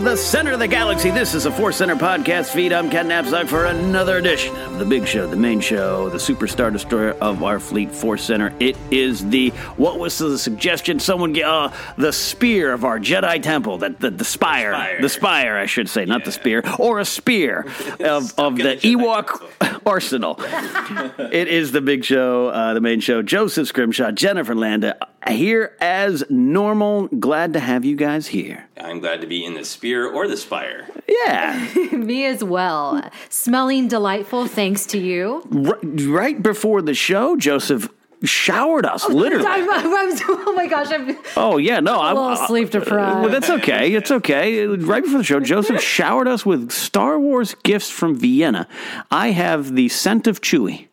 From the center of the galaxy, this is a Force Center podcast feed. I'm Ken Napzok for another edition of the big show, the main show, the superstar destroyer of our fleet, Force Center. It is the, what was the suggestion? Someone, get uh, the spear of our Jedi temple, that the, the spire, Spire. the spire, I should say, not the spear, or a spear of, of the Ewok arsenal. it is the big show, uh, the main show. Joseph Scrimshaw, Jennifer Landa, here as normal. Glad to have you guys here. I'm glad to be in the spear or the spire. Yeah. Me as well. Smelling delightful thanks to you. right, right before the show, Joseph showered us, oh, literally. I'm, I'm, I'm, oh my gosh, I'm Oh yeah, no, I'm a little uh, sleep deprived. Well, that's okay. It's okay. Right before the show, Joseph showered us with Star Wars gifts from Vienna. I have the scent of Chewie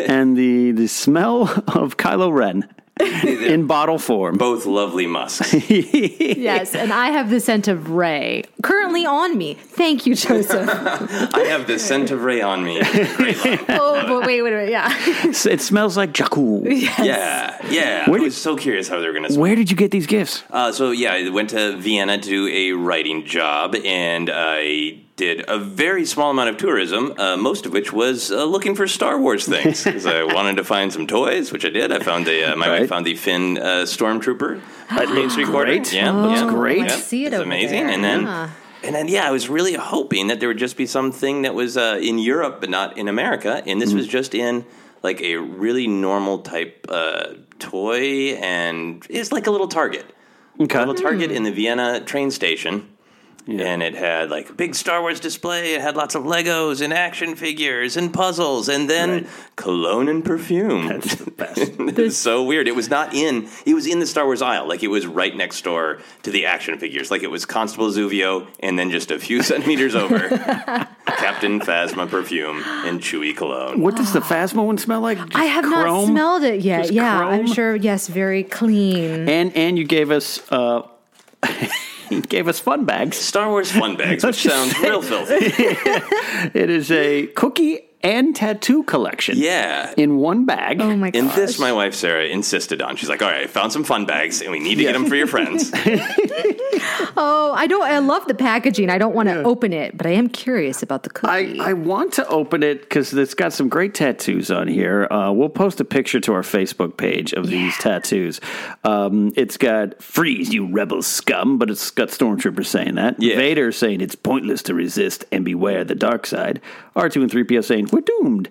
and the the smell of Kylo Ren in bottle form. Both lovely musks. yes, and I have the scent of Rey currently on me. Thank you, Joseph. I have the scent of Rey on me. oh, but wait, wait, wait, yeah. it smells like Jakku. Yeah, yeah. Where I was so curious how they were going to. Where did you get these gifts? Uh, so yeah, I went to Vienna to do a writing job, and I did a very small amount of tourism, uh, most of which was uh, looking for Star Wars things because I wanted to find some toys, which I did. I found a uh, my Right. wife found the Finn uh, Stormtrooper at Main Street Quarter. Great. Yeah, Oh, yeah, great. Yeah, see it it's amazing. there. And then Yeah. and then yeah, I was really hoping that there would just be something that was uh, in Europe but not in America, and this was just in like a really normal type uh, toy, and it's like a little Target. Okay. A little Target in the Vienna train station. And it had like a big Star Wars display. It had lots of Legos and action figures and puzzles, and then cologne and perfume. That's the best. it's so weird. It was not in. It was in the Star Wars aisle. Like it was right next door to the action figures. Like it was Constable Zuvio, and then just a few centimeters over, Captain Phasma perfume and Chewie cologne. What does the Phasma one smell like? Just I have not smelled it yet. Just yeah, I'm sure. Yes, very clean. And and you gave us uh, you gave us fun bags. Star Wars fun bags, which sounds real filthy. It is a cookie and tattoo collection. Yeah. In one bag. oh my god. And this, my wife Sarah insisted on. She's like, "All right, I found some fun bags, and we need to get them for your friends." Oh, I don't. I love the packaging. I don't want to open it, but I am curious about the I, cookie. I want to open it because it's got some great tattoos on here. Uh, we'll post a picture to our Facebook page of these tattoos. Um, it's got "Freeze, you rebel scum," but it's got stormtroopers saying that. Yeah. Vader saying it's pointless to resist and beware the dark side. R two and three PO saying we're doomed.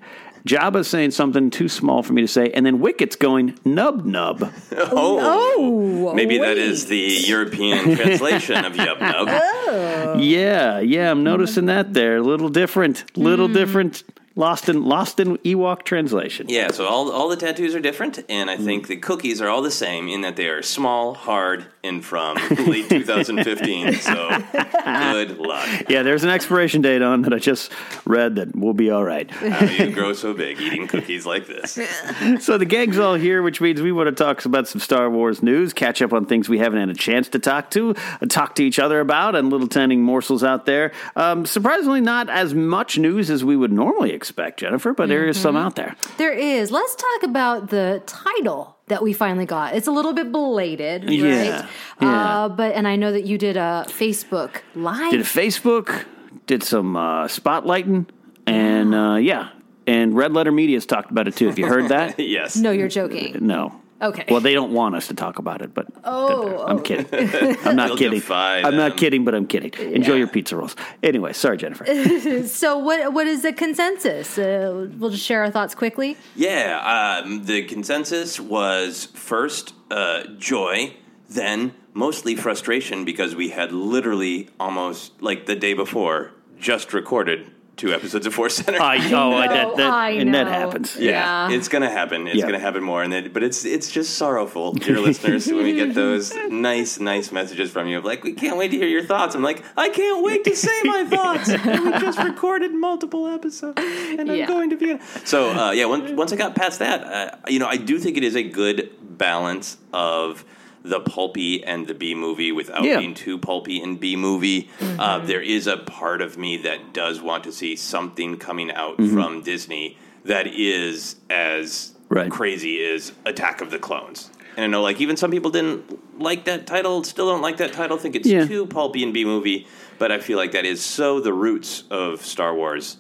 Jabba saying something too small for me to say, and then Wicket's going nub nub. Oh, oh. maybe that is the European translation of Yub Nub. Oh. Yeah, yeah, I'm noticing that there. A little different, little hmm. different. Lost in lost in Ewok translation. Yeah, so all all the tattoos are different, and I think the cookies are all the same in that they are small, hard, and from late 2015. So good luck. Yeah, there's an expiration date on that I just read that we'll be all right. How you grow so big eating cookies like this? so the gang's all here, which means we want to talk about some Star Wars news, catch up on things we haven't had a chance to talk to, uh, talk to each other about, and little tending morsels out there. Um, surprisingly, not as much news as we would normally expect, Jennifer, but there is some out there. there is. Let's talk about the title that we finally got. It's a little bit belated, right? Yeah, yeah. Uh, but and I know that you did a Facebook live. Did a Facebook, did some uh, spotlighting, and uh, yeah, and Red Letter Media's talked about it too. Have you heard that? yes. no, you're joking. No. Okay. Well, they don't want us to talk about it, but Oh, I'm kidding. I'm not You'll kidding. defy I'm not kidding, but I'm kidding. Enjoy your pizza rolls. Anyway, sorry, Jennifer. So what what is the consensus? Uh, we'll just share our thoughts quickly. Yeah, um, the consensus was first uh, joy, then mostly frustration because we had literally almost like the day before just recorded two episodes of Force Center. I, oh, I, that, that, I and that know. happens. Yeah, it's gonna happen. It's Yeah. gonna happen more, and then, but it's it's just sorrowful, dear listeners, when we get those nice, nice messages from you of like, we can't wait to hear your thoughts. I'm like, I can't wait to say my thoughts. we just recorded multiple episodes, and Yeah. I'm going to Vienna. So uh, yeah, once once I got past that, uh, you know, I do think it is a good balance of the pulpy and the B movie without Yeah. being too pulpy and B movie. Uh, there is a part of me that does want to see something coming out from Disney that is as Right. crazy as Attack of the Clones. And I know, like, even some people didn't like that title, still don't like that title, think it's Yeah. too pulpy and B movie. But I feel like that is so the roots of Star Wars.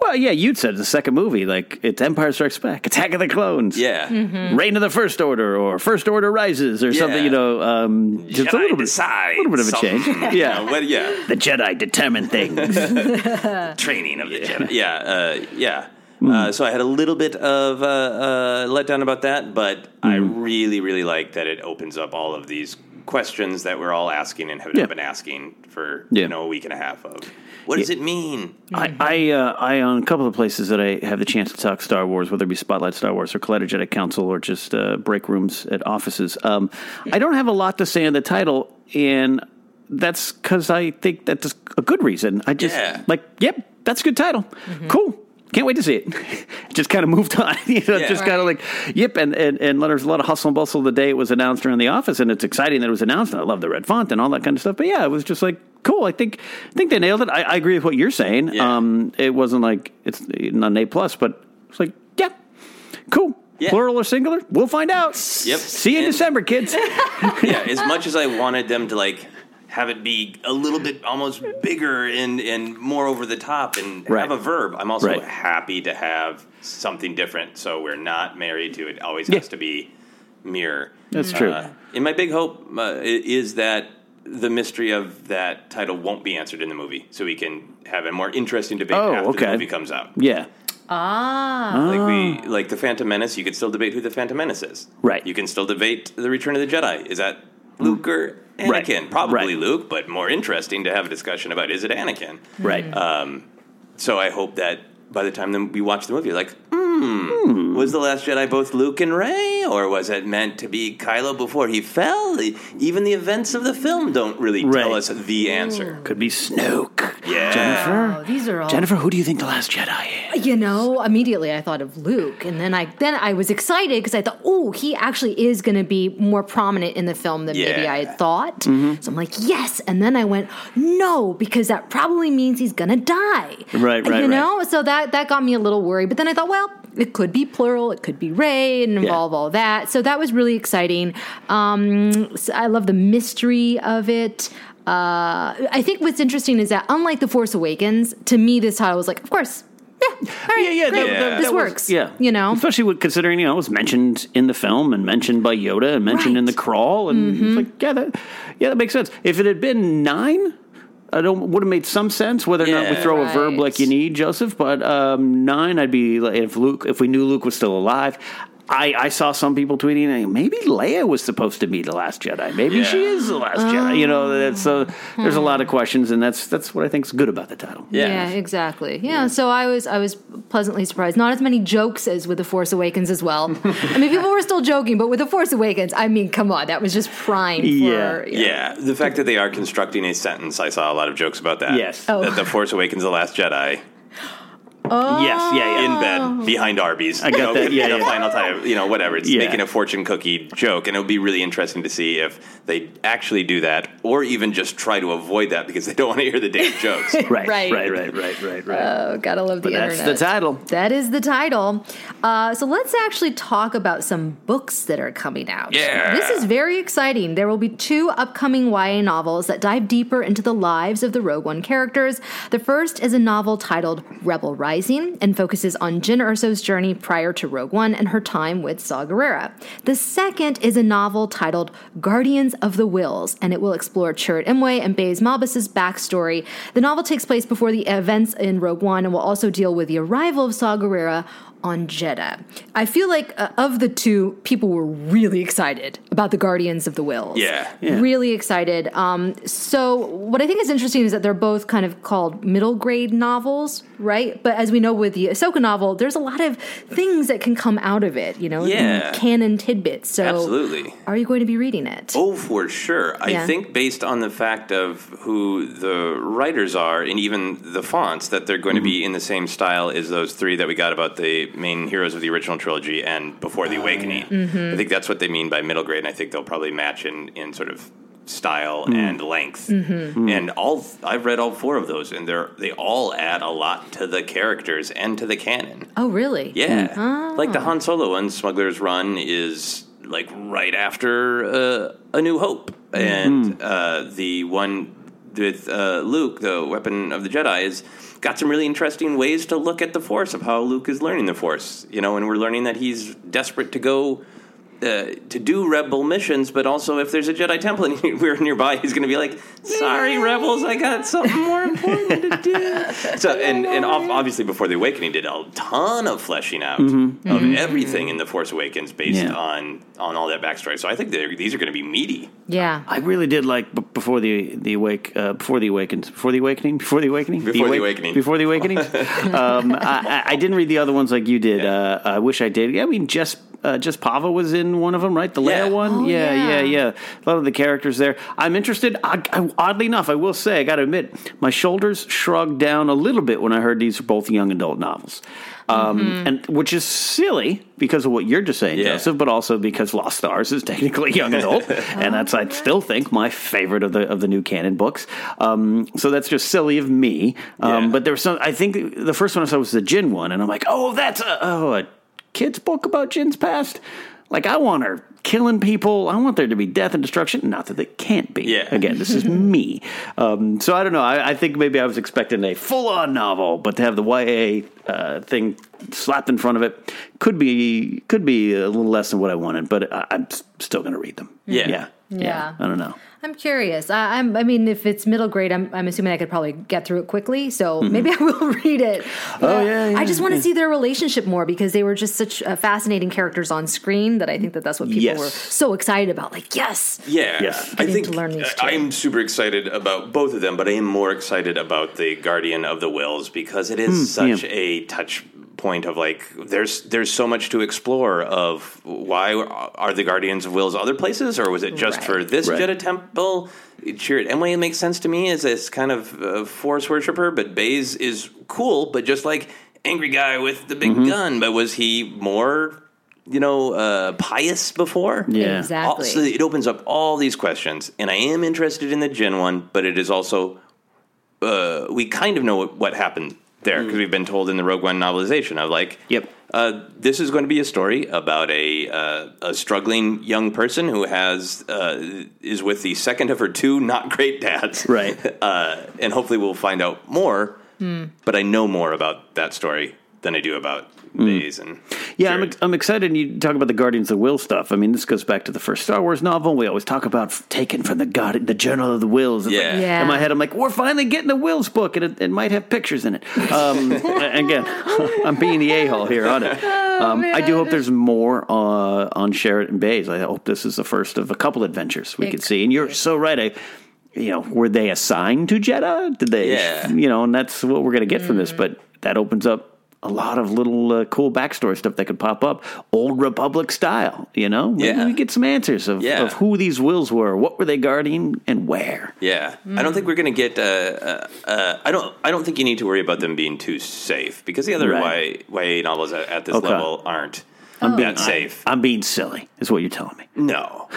Well, yeah, you said the second movie, like it's Empire Strikes Back, Attack of the Clones, Yeah. Reign of the First Order, or First Order Rises, or something. You know, um, just a little bit, decide little bit of a change. Yeah, What- yeah. the Jedi determine things. training of the Jedi. Yeah, uh, yeah. Hmm. Uh, so I had a little bit of uh, uh, letdown about that, but I Hmm. really, really like that it opens up all of these questions that we're all asking and have Yeah. been asking for Yeah. you know a week and a half of. What does it mean? I, I, uh, I on a couple of places that I have the chance to talk Star Wars, whether it be Spotlight Star Wars or Collider Jedi Council or just uh, break rooms at offices. Um, I don't have a lot to say on the title, and that's because I think that's a good reason. I just Yeah. like, yep, that's a good title. Cool. Can't wait to see it. just kind of moved on, you know, Yeah. just kind of like, yep. And, and, and there's a lot of hustle and bustle the day it was announced around the office, and it's exciting that it was announced. And I love the red font and all that kind of stuff. But yeah, it was just like, cool. I think, I think they nailed it. I, I agree with what you're saying. Yeah. Um, it wasn't like it's not an A plus, but it's like, yeah, cool. Yeah. Plural or singular? We'll find out. Yep. See you in And- December, kids. yeah, as much as I wanted them to like have it be a little bit almost bigger and, and more over the top and Right. have a verb. I'm also Right. happy to have something different. So we're not married to it. Always Yeah. has to be mirror. That's true. Uh, and my big hope uh, is that the mystery of that title won't be answered in the movie, so we can have a more interesting debate Oh, after okay. the movie comes out. Yeah. Ah. Like we like the Phantom Menace, you could still debate who the Phantom Menace is. Right. You can still debate the Return of the Jedi. Is that Luke or Right. Anakin? Probably Right. Luke, but more interesting to have a discussion about is it Anakin? Right. Um, so I hope that by the time that we watch the movie, you're like, hmm, was the Last Jedi both Luke and Rey, or was it meant to be Kylo before he fell? Even the events of the film don't really tell us the answer. Could be Snoke. Yeah. Jennifer. Oh, these are all Jennifer, who do you think the Last Jedi is? You know, immediately I thought of Luke, and then I then I was excited because I thought, oh, he actually is going to be more prominent in the film than maybe I had thought. Mm-hmm. So I'm like, yes, and then I went, no, because that probably means he's going to die. Right, right, You right. know, so that that got me a little worried. But then I thought, well, it could be plural, it could be Rey, and involve all that. So that was really exciting. Um, so I love the mystery of it. Uh, I think what's interesting is that unlike The Force Awakens, to me this title was like, of course, yeah, all right, Yeah, yeah, great, that- that- this that was- works. yeah, you know, especially with considering you know it was mentioned in the film and mentioned by Yoda and mentioned in the crawl, and Mm-hmm. it's like yeah, that yeah, that makes sense. If it had been nine. I don't would have made some sense whether or not we Yeah. throw a verb like you need, Joseph. But um, nine, I'd be if Luke, if we knew Luke was still alive. I, I saw some people tweeting, maybe Leia was supposed to be the last Jedi. Maybe Yeah. she is the last Jedi. You know, that's, so there's Hmm. a lot of questions, and that's that's what I think is good about the title. yeah. exactly. Yeah, so I was I was pleasantly surprised. Not as many jokes as with The Force Awakens as well. I mean, people were still joking, but with The Force Awakens, I mean, come on, that was just prime for Yeah. Yeah, the fact that they are constructing a sentence, I saw a lot of jokes about that. Yes. Oh. That The Force Awakens The Last Jedi Yes, yeah, yeah. in bed behind Arby's. I got you know, that, yeah, the yeah. final time, you know, whatever. It's Yeah. making a fortune cookie joke, and it would be really interesting to see if they actually do that, or even just try to avoid that because they don't want to hear the damn jokes. Right, Right. right, right, right, right, right. Oh, gotta love the But that's the title. That is the title. Uh, so let's actually talk about some books that are coming out. Yeah. This is very exciting. There will be two upcoming YA novels that dive deeper into the lives of the Rogue One characters. The first is a novel titled Rebel Rising and focuses on Jyn Erso's journey prior to Rogue One and her time with Saw Gerrera. The second is a novel titled Guardians of the Whills, and it will explore Chirrut Imwe and Baze Malbus's backstory. The novel takes place before the events in Rogue One and will also deal with the arrival of Saw Gerrera on Jedha. I feel like uh, of the two, people were really excited about the Guardians of the Whills. Yeah. Yeah. Really excited. Um, so, what I think is interesting is that they're both kind of called middle grade novels, right? But as we know with the Ahsoka novel, there's a lot of things that can come out of it, you know, Yeah. canon tidbits. So, Absolutely. are you going to be reading it? Oh, for sure. I think based on the fact of who the writers are and even the fonts, that they're going to be in the same style as those three that we got about the main heroes of the original trilogy and Before the Awakening. I think that's what they mean by middle grade, and I think they'll probably match in, in sort of style and length. And all I've read all four of those, and they're they all add a lot to the characters and to the canon. Oh, really? Yeah, like the Han Solo one, Smuggler's Run is like right after uh, A New Hope, and uh, the one with uh, Luke, the Weapon of the Jedi, is got some really interesting ways to look at the Force of how Luke is learning the Force. You know, and we're learning that he's desperate to go. Uh, to do rebel missions, but also if there's a Jedi temple and we're nearby, he's going to be like, "Sorry, rebels, I got something more important to do." so, and and ob- obviously, before the Awakening, did a ton of fleshing out of everything in the Force Awakens based Yeah. on on all that backstory. So, I think these are going to be meaty. Yeah. I really did like b- before the the awake uh, before the awakens before the awakening before the awakening Before the Awake- Awakening. before the awakening. um, I, I- I didn't read the other ones like you did. Uh, I wish I did. Yeah, I mean, just uh, just Pava was in one of them, right? The Yeah. Leia one. Oh, yeah, yeah. yeah, yeah. A lot of the characters there. I'm interested. I, I, oddly enough, I will say, I got to admit, my shoulders shrugged down a little bit when I heard these are both young adult novels. Um, and which is silly because of what you're just saying, Yeah. Joseph, but also because Lost Stars is technically young adult, and that's I still think my favorite of the of the new canon books. Um, so that's just silly of me. Um, Yeah. But there was some. I think the first one I saw was the Jyn one, and I'm like, oh, that's a, oh a kid's book about Jyn's past. Like I want her killing people. I want there to be death and destruction. Not that they can't be. Yeah. Again, this is me. Um, so I don't know. I, I think maybe I was expecting a full on novel, but to have the YA uh, thing slapped in front of it could be could be a little less than what I wanted. But I, I'm still going to read them. Yeah. yeah. Yeah. I don't know. I'm curious. I, I'm. I mean, if it's middle grade, I'm. I'm assuming I could probably get through it quickly. So maybe I will read it. Mm-hmm. Oh, yeah, yeah, I just want to yeah. see their relationship more because they were just such uh, fascinating characters on screen that I think that that's what people Yes. were so excited about. Like, yes, Yeah, Yes. I think to learn these uh, two. I'm super excited about both of them, but I am more excited about the Guardian of the Whills because it is such yeah. a touch point of like there's there's so much to explore of why are the Guardians of Whills other places or was it just Right. for this Right. Jedha temple? Sure, Emily makes sense to me as this kind of uh, force worshiper, but Baze is cool, but just like angry guy with the big gun. But was he more? You know, uh, pious before? Yeah. exactly. So it opens up all these questions, and I am interested in the Jyn one, but it is also uh, we kind of know what, what happened there because we've been told in the Rogue One novelization of like, Yep. uh, this is going to be a story about a uh, a struggling young person who has uh, is with the second of her two not great dads, Right. Uh, and hopefully we'll find out more. But I know more about that story than I do about Baze and Yeah, I'm, I'm excited. And you talk about the Guardians of the Whill stuff. I mean, this goes back to the first Star Wars novel. We always talk about f- taken from the God, the Journal of the Whills. It's like- Yeah. Yeah. In my head, I'm like, we're finally getting a Whills book, and it, it might have pictures in it. Um, again, I'm being the a hole here on it. Um, I do hope there's more uh, on Sheraton Bays. I hope this is the first of a couple adventures we could see. And you're so right. I, you know, were they assigned to Jedha? Did they? Yeah. You know, and that's what we're going to get from this. But that opens up a lot of little uh, cool backstory stuff that could pop up, old Republic style. You know, maybe Yeah. we get some answers of, Yeah. of who these Whills were, what were they guarding, and where. Yeah, I don't think we're going to get. Uh, uh, uh, I don't. I don't think you need to worry about them being too safe because the other Right. y, YA novels at, at this Okay. level aren't I'm being that safe. I'm being silly, is what you're telling me. No.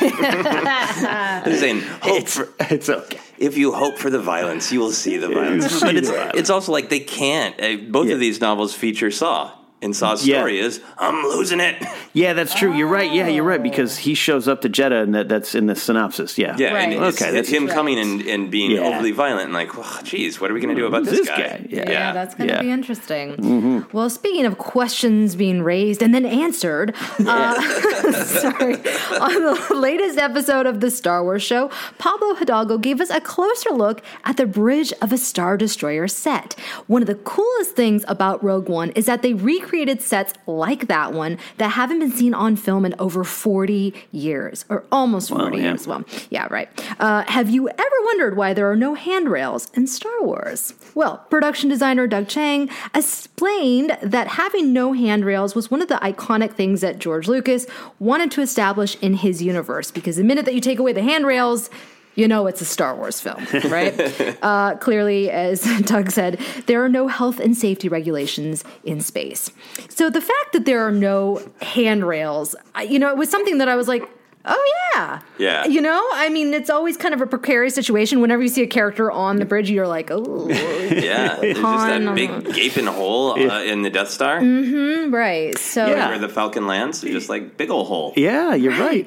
I'm saying hope for, It's okay. if you hope for the violence, you will see the violence. But it's, violence. it's also like they can't. Uh, both Yeah. of these novels feature Saw, and Saw's Yeah. story is I'm losing it. Yeah, that's true. You're right. Yeah, you're right because he shows up to Jedha, and that, that's in the synopsis. Yeah. Yeah, Right. and it's, Okay, it's that's- him coming and, and being Yeah. overly violent, and like, oh, geez, what are we going to do about this, this guy? Yeah. Yeah, that's going to Yeah. be interesting. Well, speaking of questions being raised and then answered, uh, sorry, on the latest episode of the Star Wars show, Pablo Hidalgo gave us a closer look at the bridge of a Star Destroyer set. One of the coolest things about Rogue One is that they recreated sets like that one that haven't been seen on film in over 40 years, or almost 40 yeah. years. Well, yeah, right. Uh, have you ever wondered why there are no handrails in Star Wars? Well, production designer Doug Chiang explained that having no handrails was one of the iconic things that George Lucas wanted to establish in his universe because the minute that you take away the handrails, you know it's a Star Wars film, right? uh, clearly, as Doug said, there are no health and safety regulations in space. So the fact that there are no handrails, you know, it was something that I was like, oh yeah. Yeah. You know, I mean, it's always kind of a precarious situation. Whenever you see a character on the bridge, you're like, oh, Yeah, there's just that big gaping hole uh, in the Death Star right. So, Yeah. where the Falcon lands. Just like big old hole. Yeah, you're right.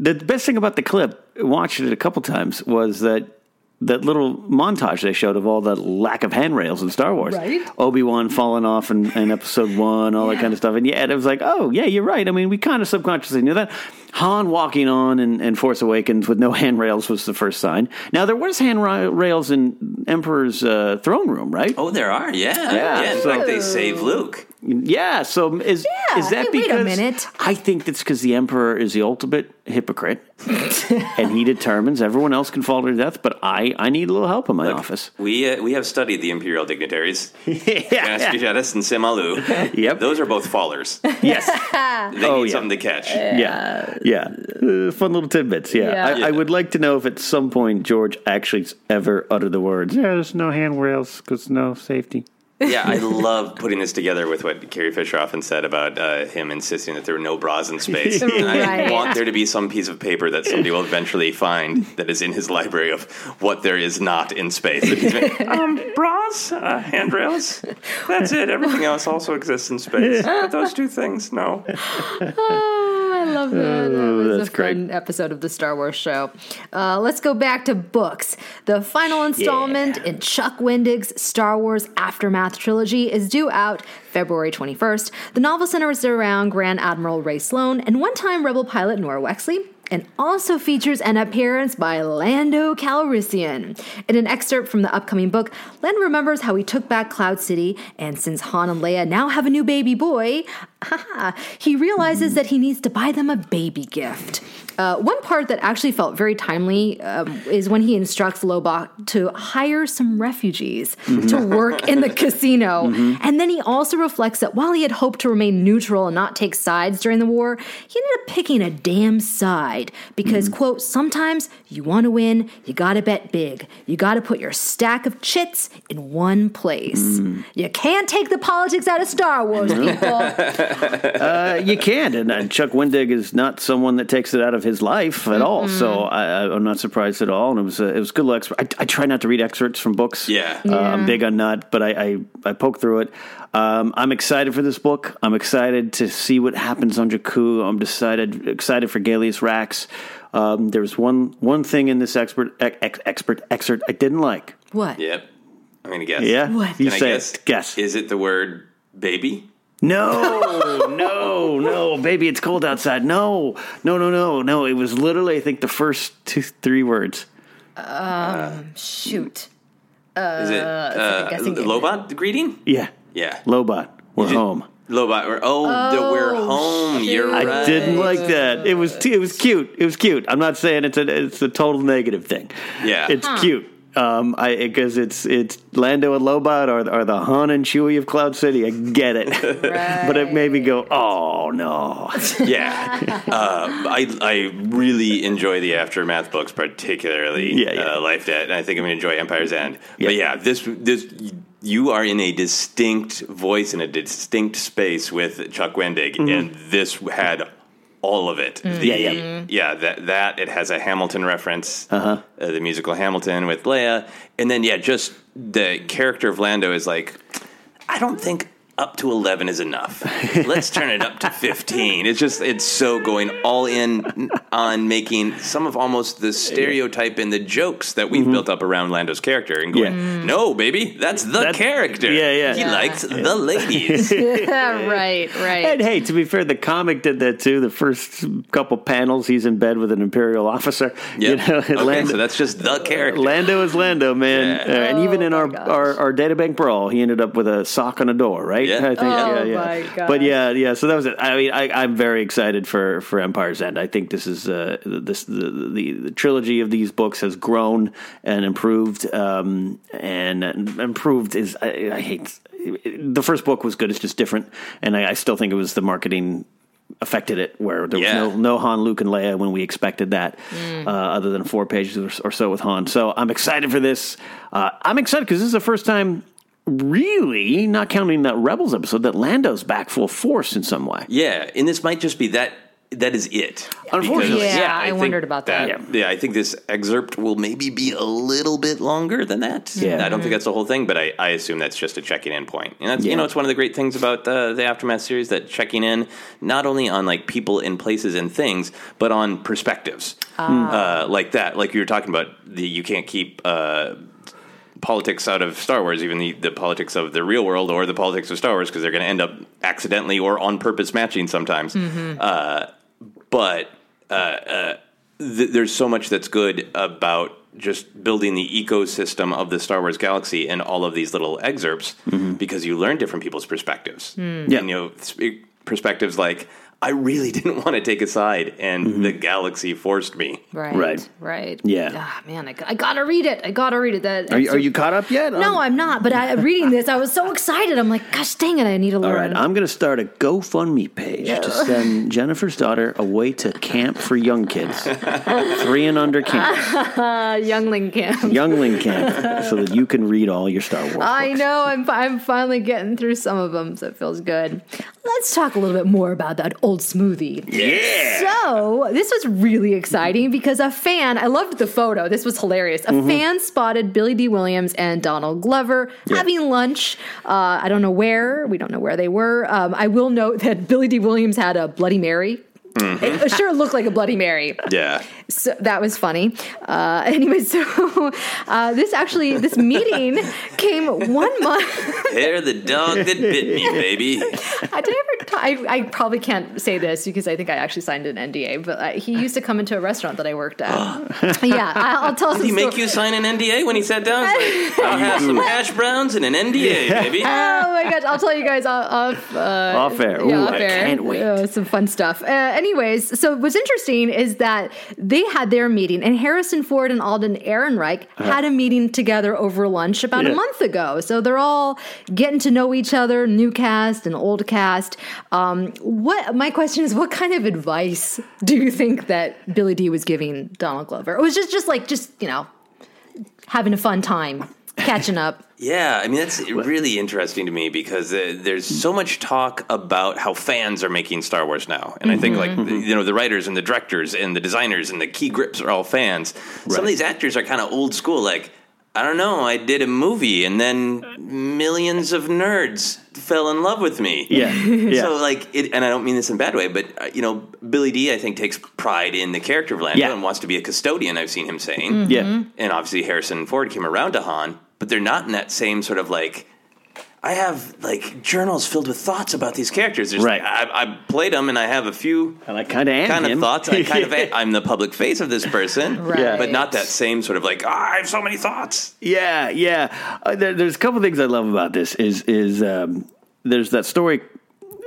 The best thing about the clip, watching it a couple times, was that that little montage they showed of all the lack of handrails in Star Wars. Right. Obi Wan falling off in, in Episode One, all that kind of stuff, and yeah, it was like, oh yeah, you're right. I mean, we kind of subconsciously knew that. Han walking on in, in Force Awakens with no handrails was the first sign. Now there was handrails in Emperor's uh, throne room, right? Oh, there are. Yeah, Yeah, in so- fact, they save Luke. Yeah, so is Yeah, is that hey, wait a minute. I think that's because the emperor is the ultimate hypocrite, and he determines everyone else can fall to death, but I I need a little help in my office. We uh, we have studied the imperial dignitaries, yeah, Master and Sim Aloo. Yep. those are both fallers. yes, They Oh, need yeah. something to catch. yeah, yeah, Uh, fun little tidbits. Yeah, Yeah. I, I would like to know if at some point George actually ever uttered the words, "Yeah, there's no handrails because no safety." Yeah, I love putting this together with what Carrie Fisher often said about uh, him insisting that there were no bras in space. And I Right. want there to be some piece of paper that somebody will eventually find that is in his library of what there is not in space. That he's been- um, bras, uh, handrails. That's it. Everything else also exists in space. But those two things, no. oh, I love that. that Oh, was that's a fun episode of the Star Wars show. Uh, let's go back to books. The final installment in Chuck Wendig's Star Wars Aftermath trilogy is due out February 21st. The novel centers around Grand Admiral Rae Sloane and one time Rebel pilot Norra Wexley and also features an appearance by Lando Calrissian. In an excerpt from the upcoming book, Lando remembers how he took back Cloud City, and since Han and Leia now have a new baby boy, haha, he realizes that he needs to buy them a baby gift. Uh, one part that actually felt very timely um, is when he instructs Lobot to hire some refugees Mhm. to work in the casino. Mhm. And then he also reflects that while he had hoped to remain neutral and not take sides during the war, he ended up picking a damn side because, quote, sometimes you want to win, you gotta bet big. You gotta put your stack of chits in one place. You can't take the politics out of Star Wars, people. uh, you can't, and uh, Chuck Wendig is not someone that takes it out of his life at all. So I, I- I'm not surprised at all. And it was a, it was good. little exp- I, I try not to read excerpts from books. Yeah. Uh, I'm big on not, but I I, I poke through it. Um, I'm excited for this book. I'm excited to see what happens on Jakku. I'm decided excited for Gallius Rax. Um, there was one one thing in this expert ex, expert excerpt I didn't like. What? Yep. I'm gonna guess. Yeah? What? Can You I say guess? it. Guess. Is it the word baby? No, no, no, baby, it's cold outside. No, no, no, no, no. It was literally, I think, the first two, three words. Um, shoot. Uh, Is it that's uh, guessing. Lobot greeting? Yeah, Yeah. Lobot, we're home. Lobot. Or, oh, the we're home. You're I didn't like that. It was it was cute. It was cute. I'm not saying it's a it's a total negative thing. Yeah. it's Huh. cute. Um, I because it's it's Lando and Lobot are are the Han and Chewie of Cloud City. I get it, but it made me go, oh no. yeah, uh, I I really enjoy the aftermath books, particularly Yeah, yeah. Uh, Life Debt, and I think I'm going to enjoy Empire's End. But yeah, this this you are in a distinct voice in a distinct space with Chuck Wendig, Mhm. and this had all of it. Mhm. The- Yeah, yeah. yeah. That that it has a Hamilton reference, Uh-huh. uh, the musical Hamilton with Leia, and then yeah, just the character of Lando is like, I don't think up to 11 is enough. Let's turn it up to 15. It's just, it's so going all in on making some of almost the stereotype and the jokes that we've built up around Lando's character and going, Yeah. no, baby, that's the character. yeah, yeah. He Yeah. likes the ladies. right, right. And hey, to be fair, the comic did that too. The first couple panels, he's in bed with an imperial officer. Yeah. You know, okay, Lando- so that's just the character. Lando is Lando, man. Yeah. Uh, and even in our, our our databank brawl, he ended up with a sock on a door, right? Yeah. I think, Oh, yeah, yeah. my gosh. But yeah, yeah. So that was it. I mean, I, I'm very excited for for Empire's End. I think this is uh, this the, the the trilogy of these books has grown and improved. Um, and improved is I, I hate the first book was good. It's just different, and I, I still think it was the marketing affected it where there was no no Han, Luke, and Leia when we expected that, Mm. uh, other than four pages or, or so with Han. So I'm excited for this. Uh, I'm excited because this is the first time, really, not counting that Rebels episode, that Lando's back full force in some way. Yeah, and this might just be that. That is it. Unfortunately. Because, Yeah, I think wondered about that. Yeah. I think this excerpt will maybe be a little bit longer than that. Yeah. I don't think that's the whole thing, but I, I assume that's just a checking in point. And that's Yeah. you know, it's one of the great things about the the aftermath series that checking in not only on like people and places and things, but on perspectives uh, like that. Like you were talking about, the you can't keep. Uh, politics out of Star Wars, even the, the politics of the real world or the politics of Star Wars, because they're going to end up accidentally or on purpose matching sometimes. Uh, but uh, uh, th- there's so much that's good about just building the ecosystem of the Star Wars galaxy and all of these little excerpts because you learn different people's perspectives. Yeah. And, you know, sp- perspectives like, I really didn't want to take a side, and the galaxy forced me. Right, Right. right, Yeah. Ah, man, I, I gotta read it. I gotta read it. That Are you, are you caught up yet? No, I'm not. But I, reading this, I was so excited. I'm like, gosh, dang it, I need to All learn. right, I'm going to start a GoFundMe page to send Jennifer's daughter away to camp for young kids, three and under camp, youngling camp. youngling camp, so that you can read all your Star Wars. I books. know. I'm I'm finally getting through some of them, so it feels good. Let's talk a little bit more about that old smoothie. Yeah. So this was really exciting because a fan. I loved the photo. This was hilarious. A fan spotted Billy Dee. Williams and Donald Glover having lunch. Uh, I don't know where. We don't know where they were. Um, I will note that Billy Dee. Williams had a Bloody Mary. It sure looked like a Bloody Mary. Yeah. So that was funny. Uh, anyway, so uh, this actually this meeting came one month. They're the dog that bit me, baby. I did ever. T- I, I probably can't say this because I think I actually signed an NDA. But uh, he used to come into a restaurant that I worked at. yeah, I, I'll tell. Did he make you sign an NDA when he sat down? Like, I'll have some hash browns and an NDA, baby. Oh my gosh! I'll tell you guys off. Uh, Off air. Yeah, Ooh, off I air. can't wait. Uh, some fun stuff. Uh, anyways, so what's interesting is that they had their meeting, and Harrison Ford and Alden Ehrenreich had a meeting together over lunch about a month ago. So they're all getting to know each other, new cast and old cast. Um, what my question is, what kind of advice do you think that Billy Dee was giving Donald Glover? It was just just like just you know having a fun time, catching up. Yeah, I mean that's really interesting to me because uh, there's so much talk about how fans are making Star Wars now, and I think like Mm-hmm. the- you know the writers and the directors and the designers and the key grips are all fans. Some of these actors are kind of old school, like. I don't know. I did a movie, and then millions of nerds fell in love with me. Yeah, yeah. So like, it, and I don't mean this in a bad way, but uh, you know, Billy Dee. I think takes pride in the character of Lando Yeah. and wants to be a custodian. I've seen him saying, Yeah. and obviously Harrison Ford came around to Han, but they're not in that same sort of like. I have like journals filled with thoughts about these characters. There's, Right. I, I played them, and I have a few And I kind of am kind him. of thoughts. I kind of I'm the public face of this person, Right. but not that same sort of like "Ah, I have so many thoughts. Yeah, yeah. Uh, there, there's a couple things I love about this. Is is um, there's that story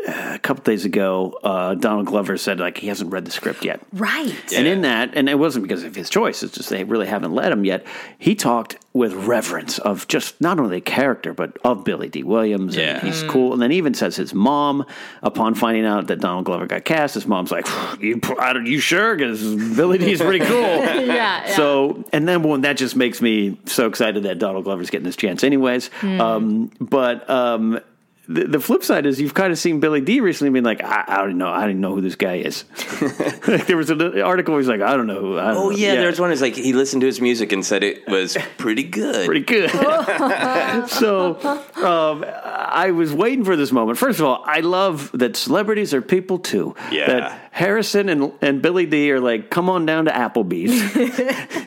a couple days ago. Uh, Donald Glover said like he hasn't read the script yet, Right. and in that, and it wasn't because of his choice. It's just they really haven't let him yet. He talked with reverence of just not only the character but of Billy Dee. Williams. Yeah. and he's cool. And then even says his mom, upon finding out that Donald Glover got cast, his mom's like, "You, I don't- you sure? Because Billy Dee's pretty cool." yeah, yeah. So, and then when that just makes me so excited that Donald Glover's getting this chance, anyways. Hmm. Um, but um, the, the flip side is you've kind of seen Billy Dee recently being like, I, I don't know, I didn't know who this guy is. like there was an article where he's like, I don't know who. I don't Oh know. yeah, there's one. Is like he listened to his music and said it was pretty good. Pretty good. so um, I was waiting for this moment. First of all, I love that celebrities are people too. Yeah. That Harrison and, and Billy Dee are like, come on down to Applebee's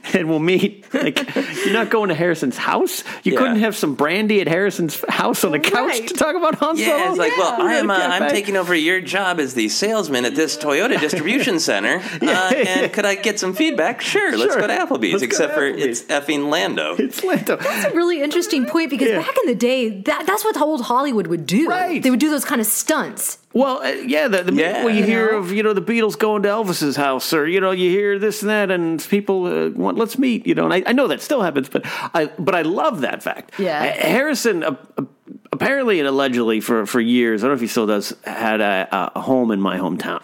and we'll meet. Like, you're not going to Harrison's house. You Yeah. couldn't have some brandy at Harrison's house on the couch Right. to talk about Han Solo. Yeah, it's like, well, I am. Uh, at a I'm taking over your job as the salesman at this Toyota distribution center. Uh, and could I get some feedback? Sure, let's go to Applebee's. Let's except to for it's effing Lando. It's Lando. That's a really interesting point because Yeah. back in the day, that, that's what old Hollywood would do. Right. They would do those kind of stunts. Well, uh, yeah, the, the Yeah. well, you You hear know? of you know the Beatles going to Elvis's house, or you know you hear this and that, and people uh, want let's meet, you know. And I, I know that still happens, but I but I love that fact. Yeah. Uh, Harrison uh, uh, apparently and allegedly for for years, I don't know if he still does, had a, a home in my hometown.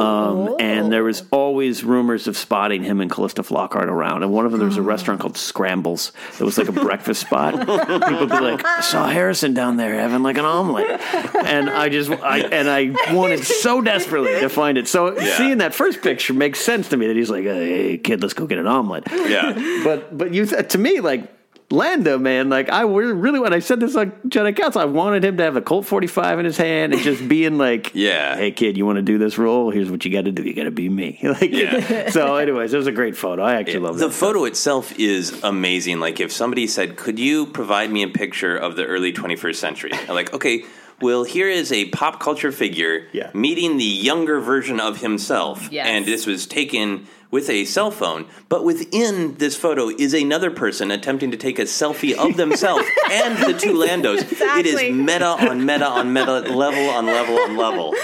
Um, and there was always rumors of spotting him and Calista Flockhart around. And one of them, there was a restaurant called Scrambles. It was like a breakfast spot. People would be like, I saw Harrison down there having like an omelet. And I just, I, and I wanted so desperately to find it. So seeing that first picture makes sense to me that he's like, hey, kid, let's go get an omelet. Yeah. But, but you, to me, like, Lando, man, like I really when I said this on Jedi Council, I wanted him to have a Colt 45 in his hand and just being like, Yeah. hey kid, you want to do this role? Here's what you got to do. You got to be me. Like, Yeah. so, anyways, it was a great photo. I actually love The that. photo itself is amazing. Like if somebody said, "Could you provide me a picture of the early 21st century?" I'm like, okay. Well, here is a pop culture figure Yeah. meeting the younger version of himself, Yes. and this was taken with a cell phone. But within this photo is another person attempting to take a selfie of themselves and the two Landos. It Exactly. is meta on meta on meta, level on level on level.